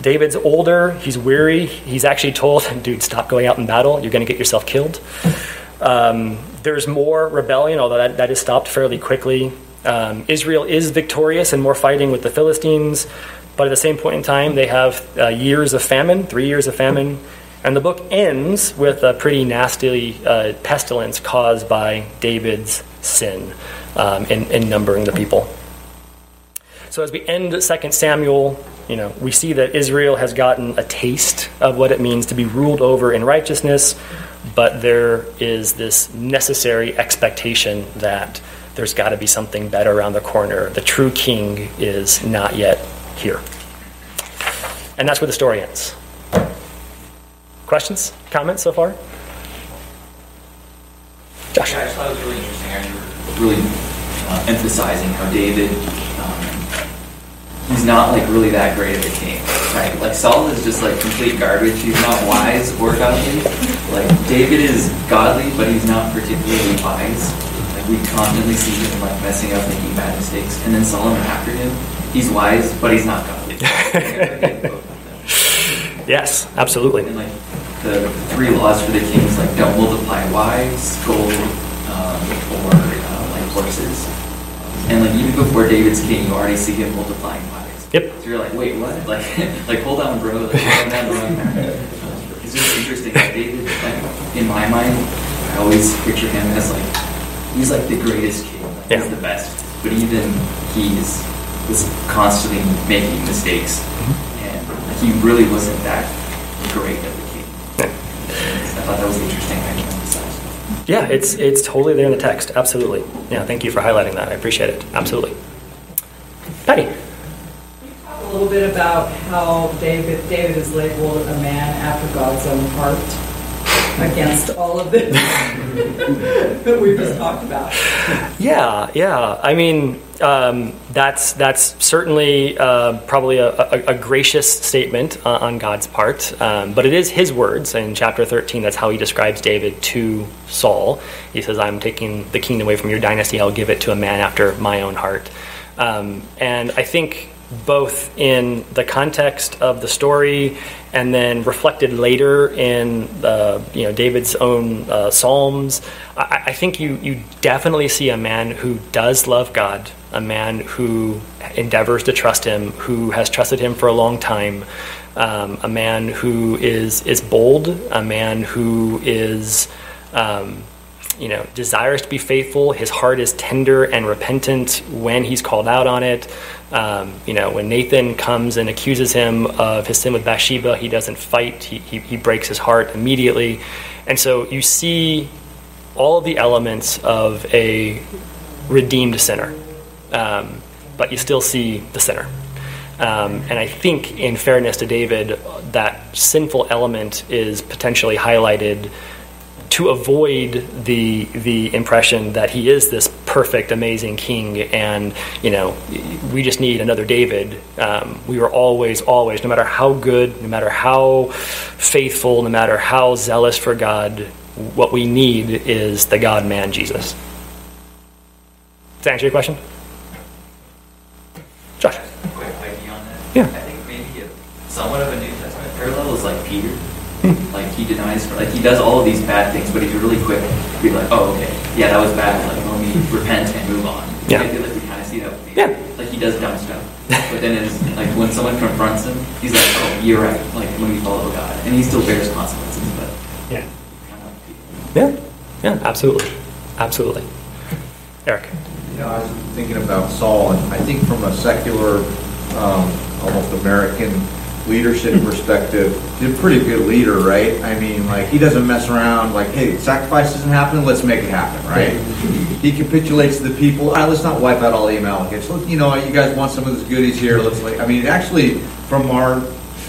David's older. He's weary. He's actually told, "Dude, stop going out in battle. You're going to get yourself killed." Um, there's more rebellion, although that, that is stopped fairly quickly. Um, Israel is victorious and more fighting with the Philistines. But at the same point in time, they have uh, years of famine, three years of famine, and the book ends with a pretty nasty uh, pestilence caused by David's sin um, in, in numbering the people. So as we end 2 Samuel, you know, we see that Israel has gotten a taste of what it means to be ruled over in righteousness, but there is this necessary expectation that there's got to be something better around the corner. The true king is not yet here. And that's where the story ends. Questions? Comments so far? Josh. Yeah, I just thought it was really interesting how you were really uh, emphasizing how David, um, he's not like really that great of a king, right? Like Saul is just like complete garbage. He's not wise or godly. Like David is godly, but he's not particularly wise. We constantly see him like messing up, making bad mistakes, and then Solomon after him, he's wise, but he's not godly. yes, absolutely. And like the three laws for the kings, like don't multiply wives, gold, um, or uh, like horses. And like even before David's king, you already see him multiplying wives. Yep. So you're like, wait, what? Like, like hold on, bro. Like, hold wrong path. It's just interesting. Like David, like, in my mind, I always picture him as like he's like the greatest king. Like, Yeah. He's the best. But even he's was constantly making mistakes, mm-hmm. and like, he really wasn't that great of a king. I thought that was interesting. I. Yeah, it's it's totally there in the text. Absolutely. Yeah, thank you for highlighting that. I appreciate it. Absolutely. Patty. Talk a little bit about how David David is labeled a man after God's own heart against all of this that we've just talked about. Yeah, yeah. I mean, um, that's that's certainly uh, probably a, a, a gracious statement uh, on God's part, um, but it is His words in chapter thirteen. That's how He describes David to Saul. He says, "I'm taking the kingdom away from your dynasty. I'll give it to a man after my own heart." Um, and I think both in the context of the story and then reflected later in uh, you know David's own uh, psalms. I, I think you you definitely see a man who does love God, a man who endeavors to trust Him, who has trusted Him for a long time, um, a man who is is bold, a man who is. Um, you know, desires to be faithful. His heart is tender and repentant when he's called out on it. Um, you know, when Nathan comes and accuses him of his sin with Bathsheba, he doesn't fight. He, he, he breaks his heart immediately. And so you see all of the elements of a redeemed sinner, um, but you still see the sinner. Um, and I think, in fairness to David, that sinful element is potentially highlighted to avoid the the impression that he is this perfect, amazing king, and you know we just need another David. Um, we were always, always, no matter how good, no matter how faithful, no matter how zealous for God, what we need is the God Man Jesus. Does that answer your question, Josh? Quick idea on that. Yeah. I think maybe a, somewhat of a New Testament parallel is like Peter. like he denies, like he does all of these bad things, but he's really quick to be like, oh, okay, yeah, that was bad. Like let me repent and move on. Yeah. I feel like we kind of see that with Yeah. Like he does dumb stuff, but then it's like when someone confronts him, he's like, oh, you're right. Like when we follow God, and he still bears consequences, but Yeah. kind of. Yeah. Yeah. Absolutely. Absolutely. Eric. You know, I was thinking about Saul, and I think from a secular, um, almost American leadership perspective, he's a pretty good leader, right? I mean, like, he doesn't mess around, like, hey, sacrifice isn't happening, let's make it happen, right? He capitulates to the people, ah, let's not wipe out all the Amalekites. Look, you know, you guys want some of these goodies here, let's, like, I mean, actually, from our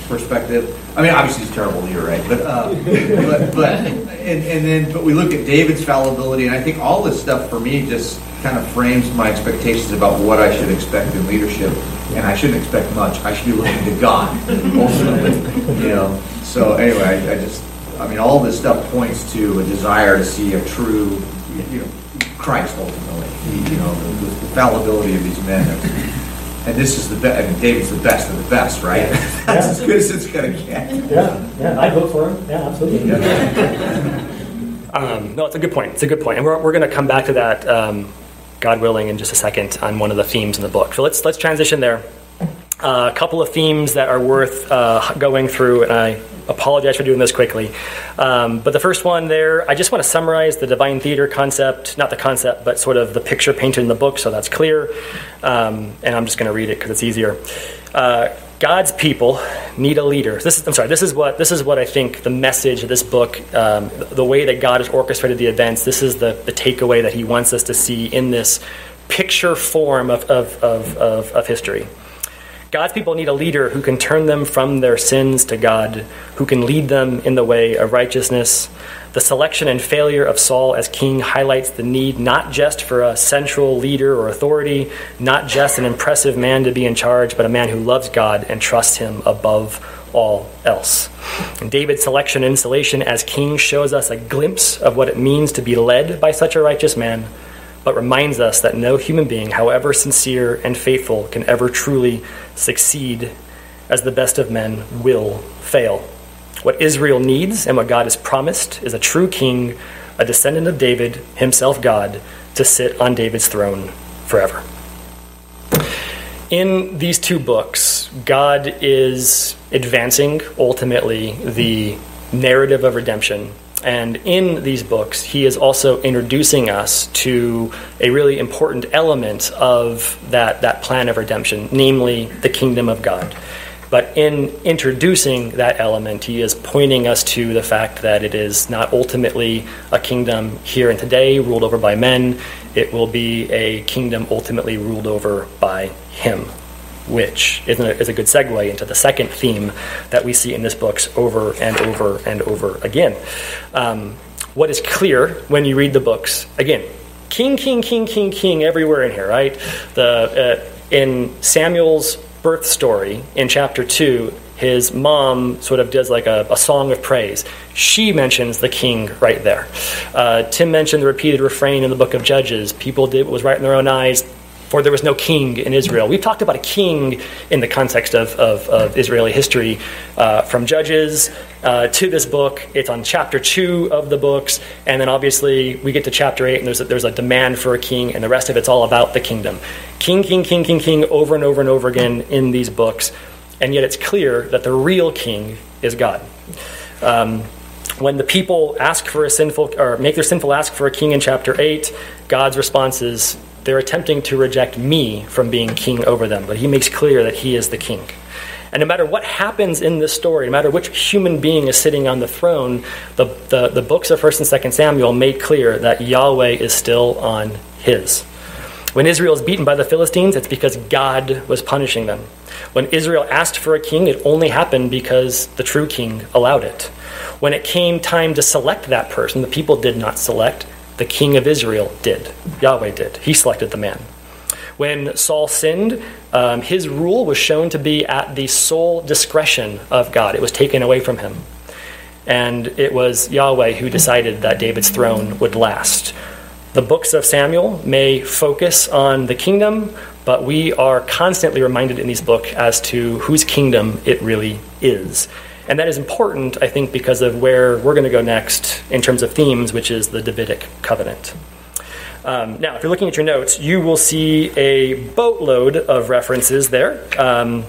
perspective, I mean, obviously he's a terrible leader, right? But, uh, but, but and, and then, but we look at David's fallibility, and I think all this stuff for me just kind of frames my expectations about what I should expect in leadership, and I shouldn't expect much. I should be looking to God ultimately, you know. So anyway, I, I just, I mean, all this stuff points to a desire to see a true, you know, Christ ultimately. You know, the, the fallibility of these men. And this is the best. I mean, David's the best of the best, right? That's as good as it's gonna get. Yeah, yeah, I vote for him. Yeah, absolutely. Um, no, it's a good point. It's a good point, and we're, we're going to come back to that, um, God willing, in just a second on one of the themes in the book. So let's let's transition there. Uh, a couple of themes that are worth uh, going through, and I apologize for doing this quickly. Um, but the first one there, I just want to summarize the divine theater concept, not the concept, but sort of the picture painted in the book, so that's clear. Um, and I'm just going to read it because it's easier. Uh, God's people need a leader. This is, I'm sorry. This is what this is what I think the message of this book, um, the way that God has orchestrated the events. This is the, the takeaway that He wants us to see in this picture form of, of, of, of, of history. God's people need a leader who can turn them from their sins to God, who can lead them in the way of righteousness. The selection and failure of Saul as king highlights the need not just for a central leader or authority, not just an impressive man to be in charge, but a man who loves God and trusts him above all else. And David's selection and installation as king shows us a glimpse of what it means to be led by such a righteous man but reminds us that no human being, however sincere and faithful, can ever truly succeed as the best of men will fail. What Israel needs and what God has promised is a true king, a descendant of David, himself God, to sit on David's throne forever. In these two books, God is advancing ultimately the narrative of redemption and in these books, he is also introducing us to a really important element of that, that plan of redemption, namely the kingdom of God. But in introducing that element, he is pointing us to the fact that it is not ultimately a kingdom here and today ruled over by men, it will be a kingdom ultimately ruled over by him which is a, is a good segue into the second theme that we see in this book over and over and over again. Um, what is clear when you read the books, again, king, king, king, king, king everywhere in here, right? The, uh, in Samuel's birth story in chapter 2, his mom sort of does like a, a, song of praise. She mentions the king right there. Uh, Tim mentioned the repeated refrain in the book of Judges people did what was right in their own eyes, for there was no king in Israel. We've talked about a king in the context of, of, of Israeli history uh, from Judges uh, to this book. It's on chapter two of the books, and then obviously we get to chapter eight, and there's a, there's a demand for a king, and the rest of it's all about the kingdom. King, king, king, king, king, over and over and over again in these books, and yet it's clear that the real king is God. Um, when the people ask for a sinful or make their sinful ask for a king in chapter 8 god's response is they're attempting to reject me from being king over them, but he makes clear that he is the king. And no matter what happens in this story, no matter which human being is sitting on the throne, the, the, the books of 1st and 2nd Samuel made clear that Yahweh is still on his. When Israel is beaten by the Philistines, it's because God was punishing them. When Israel asked for a king, it only happened because the true king allowed it. When it came time to select that person, the people did not select. The king of Israel did. Yahweh did. He selected the man. When Saul sinned, um, his rule was shown to be at the sole discretion of God. It was taken away from him. And it was Yahweh who decided that David's throne would last. The books of Samuel may focus on the kingdom, but we are constantly reminded in these books as to whose kingdom it really is. And that is important, I think, because of where we're going to go next in terms of themes, which is the Davidic covenant. Um, now, if you're looking at your notes, you will see a boatload of references there. Um,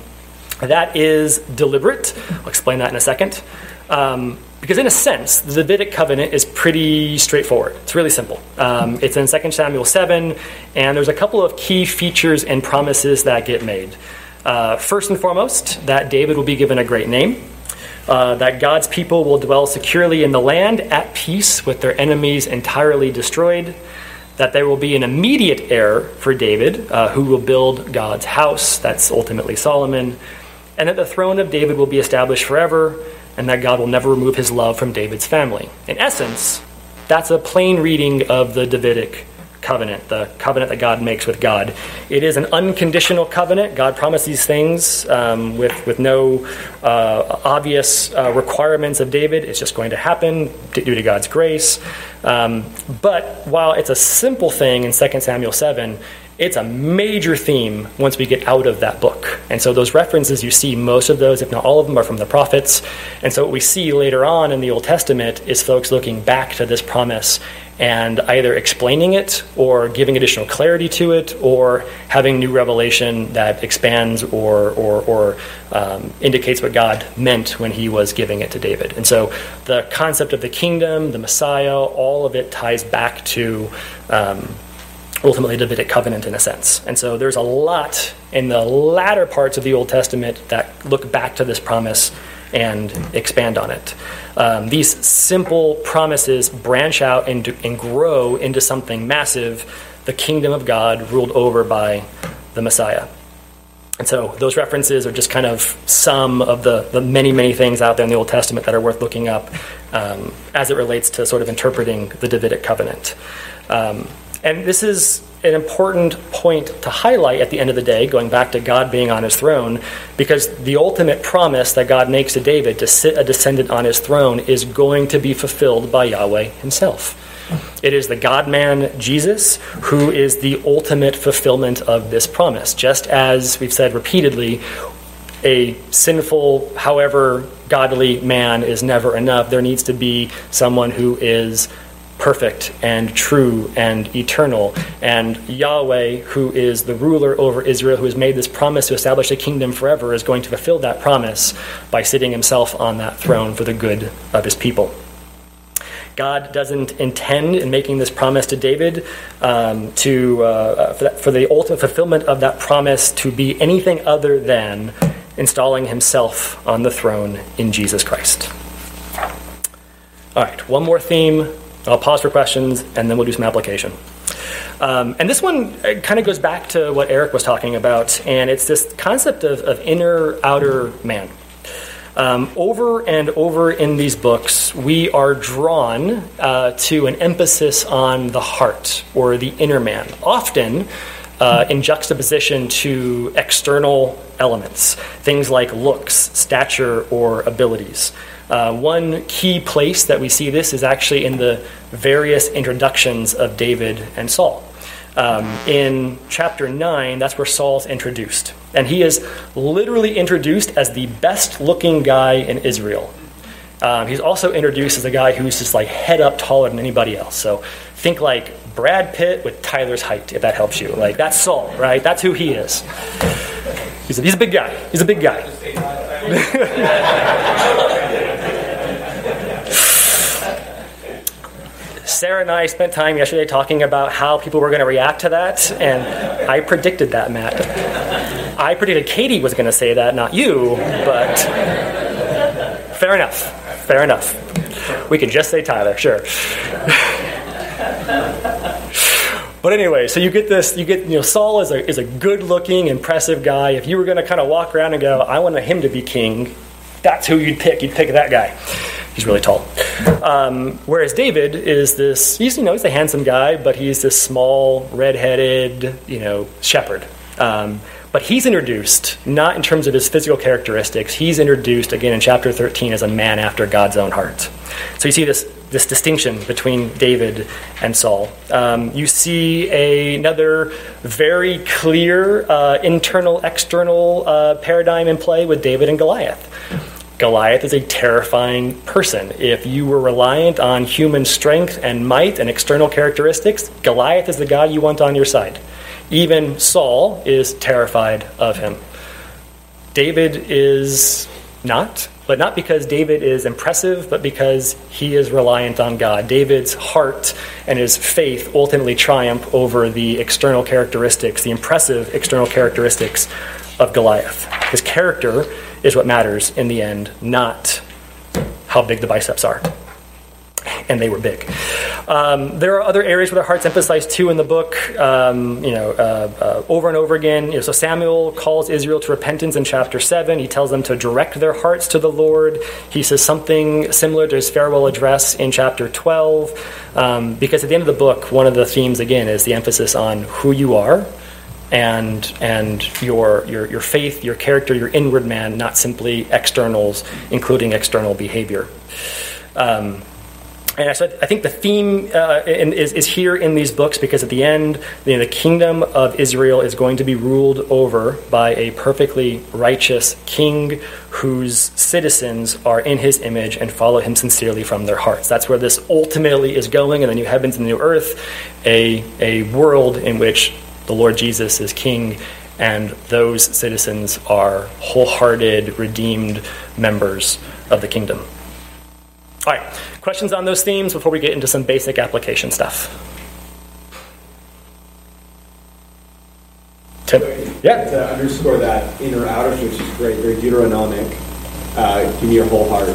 that is deliberate. I'll explain that in a second. Um, because, in a sense, the Davidic covenant is pretty straightforward. It's really simple. Um, it's in 2 Samuel 7, and there's a couple of key features and promises that get made. Uh, first and foremost, that David will be given a great name uh, that God's people will dwell securely in the land at peace with their enemies entirely destroyed, that there will be an immediate heir for David uh, who will build God's house, that's ultimately Solomon, and that the throne of David will be established forever, and that God will never remove his love from David's family. In essence, that's a plain reading of the Davidic covenant, the covenant that God makes with God. It is an unconditional covenant. God promised these things um, with, with no uh, obvious uh, requirements of David. It's just going to happen due to God's grace. Um, but while it's a simple thing in 2 Samuel 7, it's a major theme once we get out of that book. And so those references you see, most of those, if not all of them, are from the prophets. And so what we see later on in the Old Testament is folks looking back to this promise and either explaining it or giving additional clarity to it or having new revelation that expands or, or, or um, indicates what God meant when he was giving it to David. And so the concept of the kingdom, the Messiah, all of it ties back to um, ultimately the Davidic covenant in a sense. And so there's a lot in the latter parts of the Old Testament that look back to this promise and expand on it. Um, these simple promises branch out and, and grow into something massive the kingdom of God ruled over by the Messiah. And so those references are just kind of some of the, the many, many things out there in the Old Testament that are worth looking up um, as it relates to sort of interpreting the Davidic covenant. Um, and this is an important point to highlight at the end of the day, going back to God being on his throne, because the ultimate promise that God makes to David to sit a descendant on his throne is going to be fulfilled by Yahweh himself. It is the God man, Jesus, who is the ultimate fulfillment of this promise. Just as we've said repeatedly, a sinful, however godly man is never enough. There needs to be someone who is perfect and true and eternal. And Yahweh, who is the ruler over Israel, who has made this promise to establish a kingdom forever, is going to fulfill that promise by sitting himself on that throne for the good of his people. God doesn't intend in making this promise to David um, to uh, for, that, for the ultimate fulfillment of that promise to be anything other than installing himself on the throne in Jesus Christ. All right, one more theme I'll pause for questions and then we'll do some application. Um, and this one uh, kind of goes back to what Eric was talking about, and it's this concept of, of inner outer man. Um, over and over in these books, we are drawn uh, to an emphasis on the heart or the inner man, often uh, in juxtaposition to external elements, things like looks, stature, or abilities. Uh, one key place that we see this is actually in the various introductions of David and Saul. Um, in chapter 9, that's where Saul's introduced. And he is literally introduced as the best looking guy in Israel. Um, he's also introduced as a guy who's just like head up taller than anybody else. So think like Brad Pitt with Tyler's height, if that helps you. Like that's Saul, right? That's who he is. He's a, he's a big guy. He's a big guy. Sarah and I spent time yesterday talking about how people were going to react to that, and I predicted that, Matt. I predicted Katie was going to say that, not you, but fair enough. Fair enough. We can just say Tyler, sure. But anyway, so you get this, you get, you know, Saul is a, is a good looking, impressive guy. If you were going to kind of walk around and go, I want him to be king, that's who you'd pick. You'd pick that guy. He's really tall. Um, whereas David is this, he's, you know, he's a handsome guy, but he's this small, red-headed, you know, shepherd. Um, but he's introduced, not in terms of his physical characteristics, he's introduced again in chapter 13 as a man after God's own heart. So you see this, this distinction between David and Saul. Um, you see a, another very clear uh, internal external uh, paradigm in play with David and Goliath. Goliath is a terrifying person. If you were reliant on human strength and might and external characteristics, Goliath is the guy you want on your side. Even Saul is terrified of him. David is not, but not because David is impressive, but because he is reliant on God. David's heart and his faith ultimately triumph over the external characteristics, the impressive external characteristics of Goliath. His character is what matters in the end, not how big the biceps are. And they were big. Um, there are other areas where the heart's emphasized too in the book, um, you know, uh, uh, over and over again. You know, so Samuel calls Israel to repentance in chapter 7. He tells them to direct their hearts to the Lord. He says something similar to his farewell address in chapter 12. Um, because at the end of the book, one of the themes, again, is the emphasis on who you are and and your your your faith, your character, your inward man, not simply externals, including external behavior. Um, and so I think the theme uh, is, is here in these books because at the end, you know, the kingdom of Israel is going to be ruled over by a perfectly righteous king whose citizens are in his image and follow him sincerely from their hearts. That's where this ultimately is going in the new heavens and the new earth, a, a world in which the Lord Jesus is king and those citizens are wholehearted, redeemed members of the kingdom. All right, questions on those themes before we get into some basic application stuff? Tim? Yeah? To underscore that inner outer, which is great, very Deuteronomic, uh, give me your whole heart.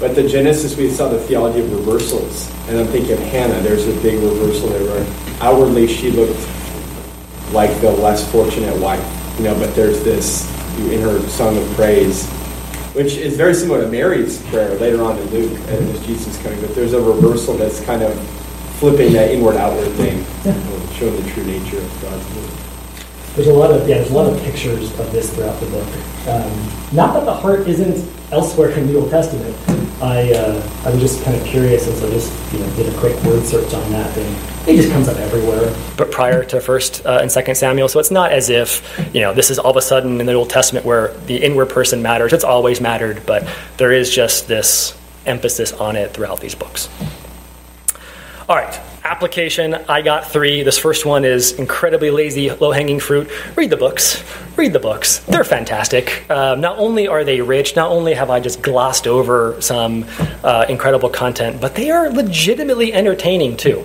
But the Genesis, we saw the theology of reversals. And I'm thinking of Hannah, there's a big reversal there where outwardly she looked like the less fortunate wife, you know, but there's this in her song of praise, which is very similar to Mary's prayer later on in Luke as Jesus coming. But there's a reversal that's kind of flipping that inward outward thing, showing the true nature of God's word. There's a lot of yeah, there's a lot of pictures of this throughout the book. Um, not that the heart isn't elsewhere in the Old Testament. I uh, I was just kind of curious as I just you know did a quick word search on that, and it just comes up everywhere. But prior to First uh, and Second Samuel, so it's not as if you know this is all of a sudden in the Old Testament where the inward person matters. It's always mattered, but there is just this emphasis on it throughout these books. All right, application. I got three. This first one is incredibly lazy, low hanging fruit. Read the books. Read the books. They're fantastic. Uh, not only are they rich, not only have I just glossed over some uh, incredible content, but they are legitimately entertaining too.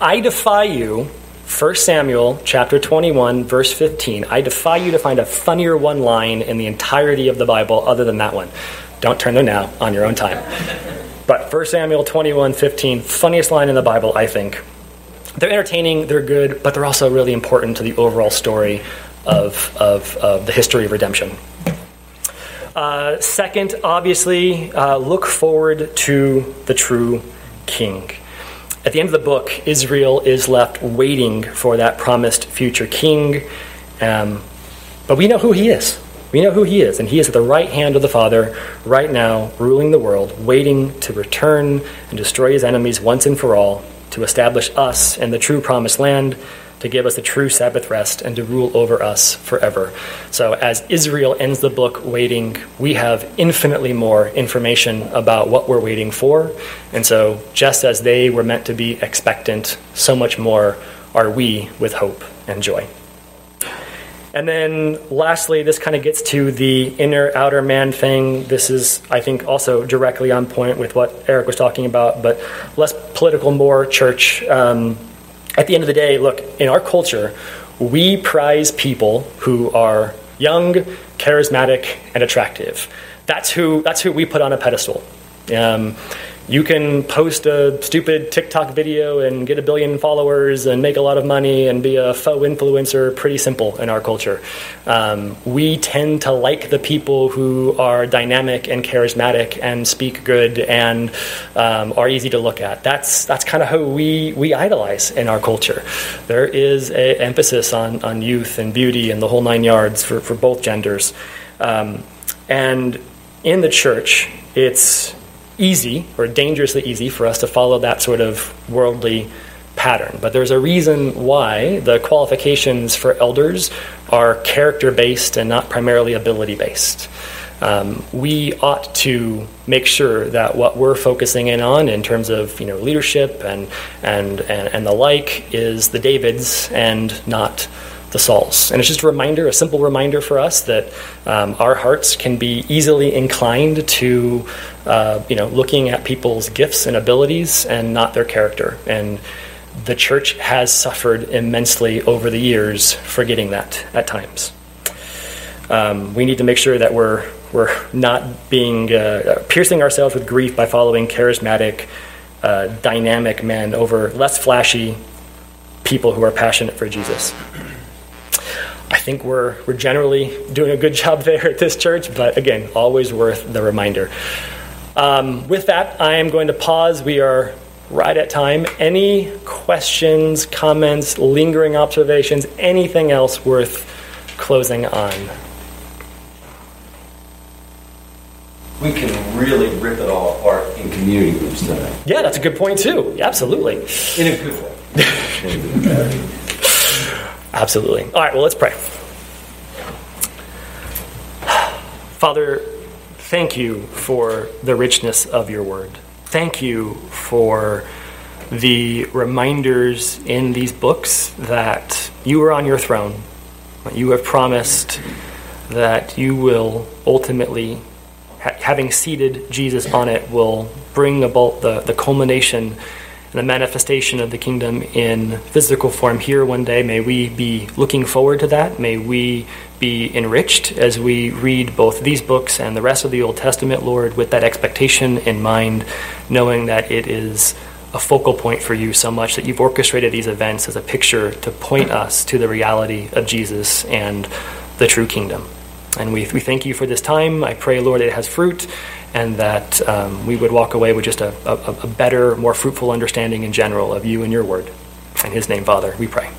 I defy you 1 Samuel chapter 21 verse 15. I defy you to find a funnier one line in the entirety of the Bible other than that one. Don't turn there now on your own time. But 1 Samuel 21 15, funniest line in the Bible, I think. They're entertaining, they're good, but they're also really important to the overall story of, of, of the history of redemption. Uh, second, obviously, uh, look forward to the true king. At the end of the book, Israel is left waiting for that promised future king. Um, but we know who he is. We know who he is, and he is at the right hand of the Father right now, ruling the world, waiting to return and destroy his enemies once and for all, to establish us in the true promised land, to give us the true Sabbath rest, and to rule over us forever. So, as Israel ends the book waiting, we have infinitely more information about what we're waiting for. And so, just as they were meant to be expectant, so much more are we with hope and joy. And then lastly, this kind of gets to the inner outer man thing. This is, I think, also directly on point with what Eric was talking about, but less political, more church. Um, at the end of the day, look, in our culture, we prize people who are young, charismatic, and attractive. That's who, that's who we put on a pedestal. Um, you can post a stupid TikTok video and get a billion followers and make a lot of money and be a faux influencer. Pretty simple in our culture. Um, we tend to like the people who are dynamic and charismatic and speak good and um, are easy to look at. That's that's kind of how we we idolize in our culture. There is an emphasis on on youth and beauty and the whole nine yards for for both genders, um, and in the church, it's easy or dangerously easy for us to follow that sort of worldly pattern. But there's a reason why the qualifications for elders are character based and not primarily ability based. Um, we ought to make sure that what we're focusing in on in terms of you know leadership and and and, and the like is the Davids and not the Sauls. And it's just a reminder, a simple reminder for us that um, our hearts can be easily inclined to, uh, you know, looking at people's gifts and abilities and not their character. And the church has suffered immensely over the years forgetting that at times. Um, we need to make sure that we're we're not being uh, piercing ourselves with grief by following charismatic, uh, dynamic men over less flashy people who are passionate for Jesus. I think we're, we're generally doing a good job there at this church, but again, always worth the reminder. Um, with that, I am going to pause. We are right at time. Any questions, comments, lingering observations, anything else worth closing on? We can really rip it all apart in community groups tonight, Yeah, that's a good point, too. Absolutely. in a good way. Absolutely. All right, well, let's pray. Father, thank you for the richness of your word. Thank you for the reminders in these books that you are on your throne. You have promised that you will ultimately, ha- having seated Jesus on it, will bring about the, the culmination and the manifestation of the kingdom in physical form here one day. May we be looking forward to that. May we be enriched as we read both these books and the rest of the Old Testament, Lord, with that expectation in mind, knowing that it is a focal point for you so much that you've orchestrated these events as a picture to point us to the reality of Jesus and the true kingdom. And we, we thank you for this time. I pray, Lord, it has fruit and that um, we would walk away with just a, a, a better, more fruitful understanding in general of you and your word. In his name, Father, we pray.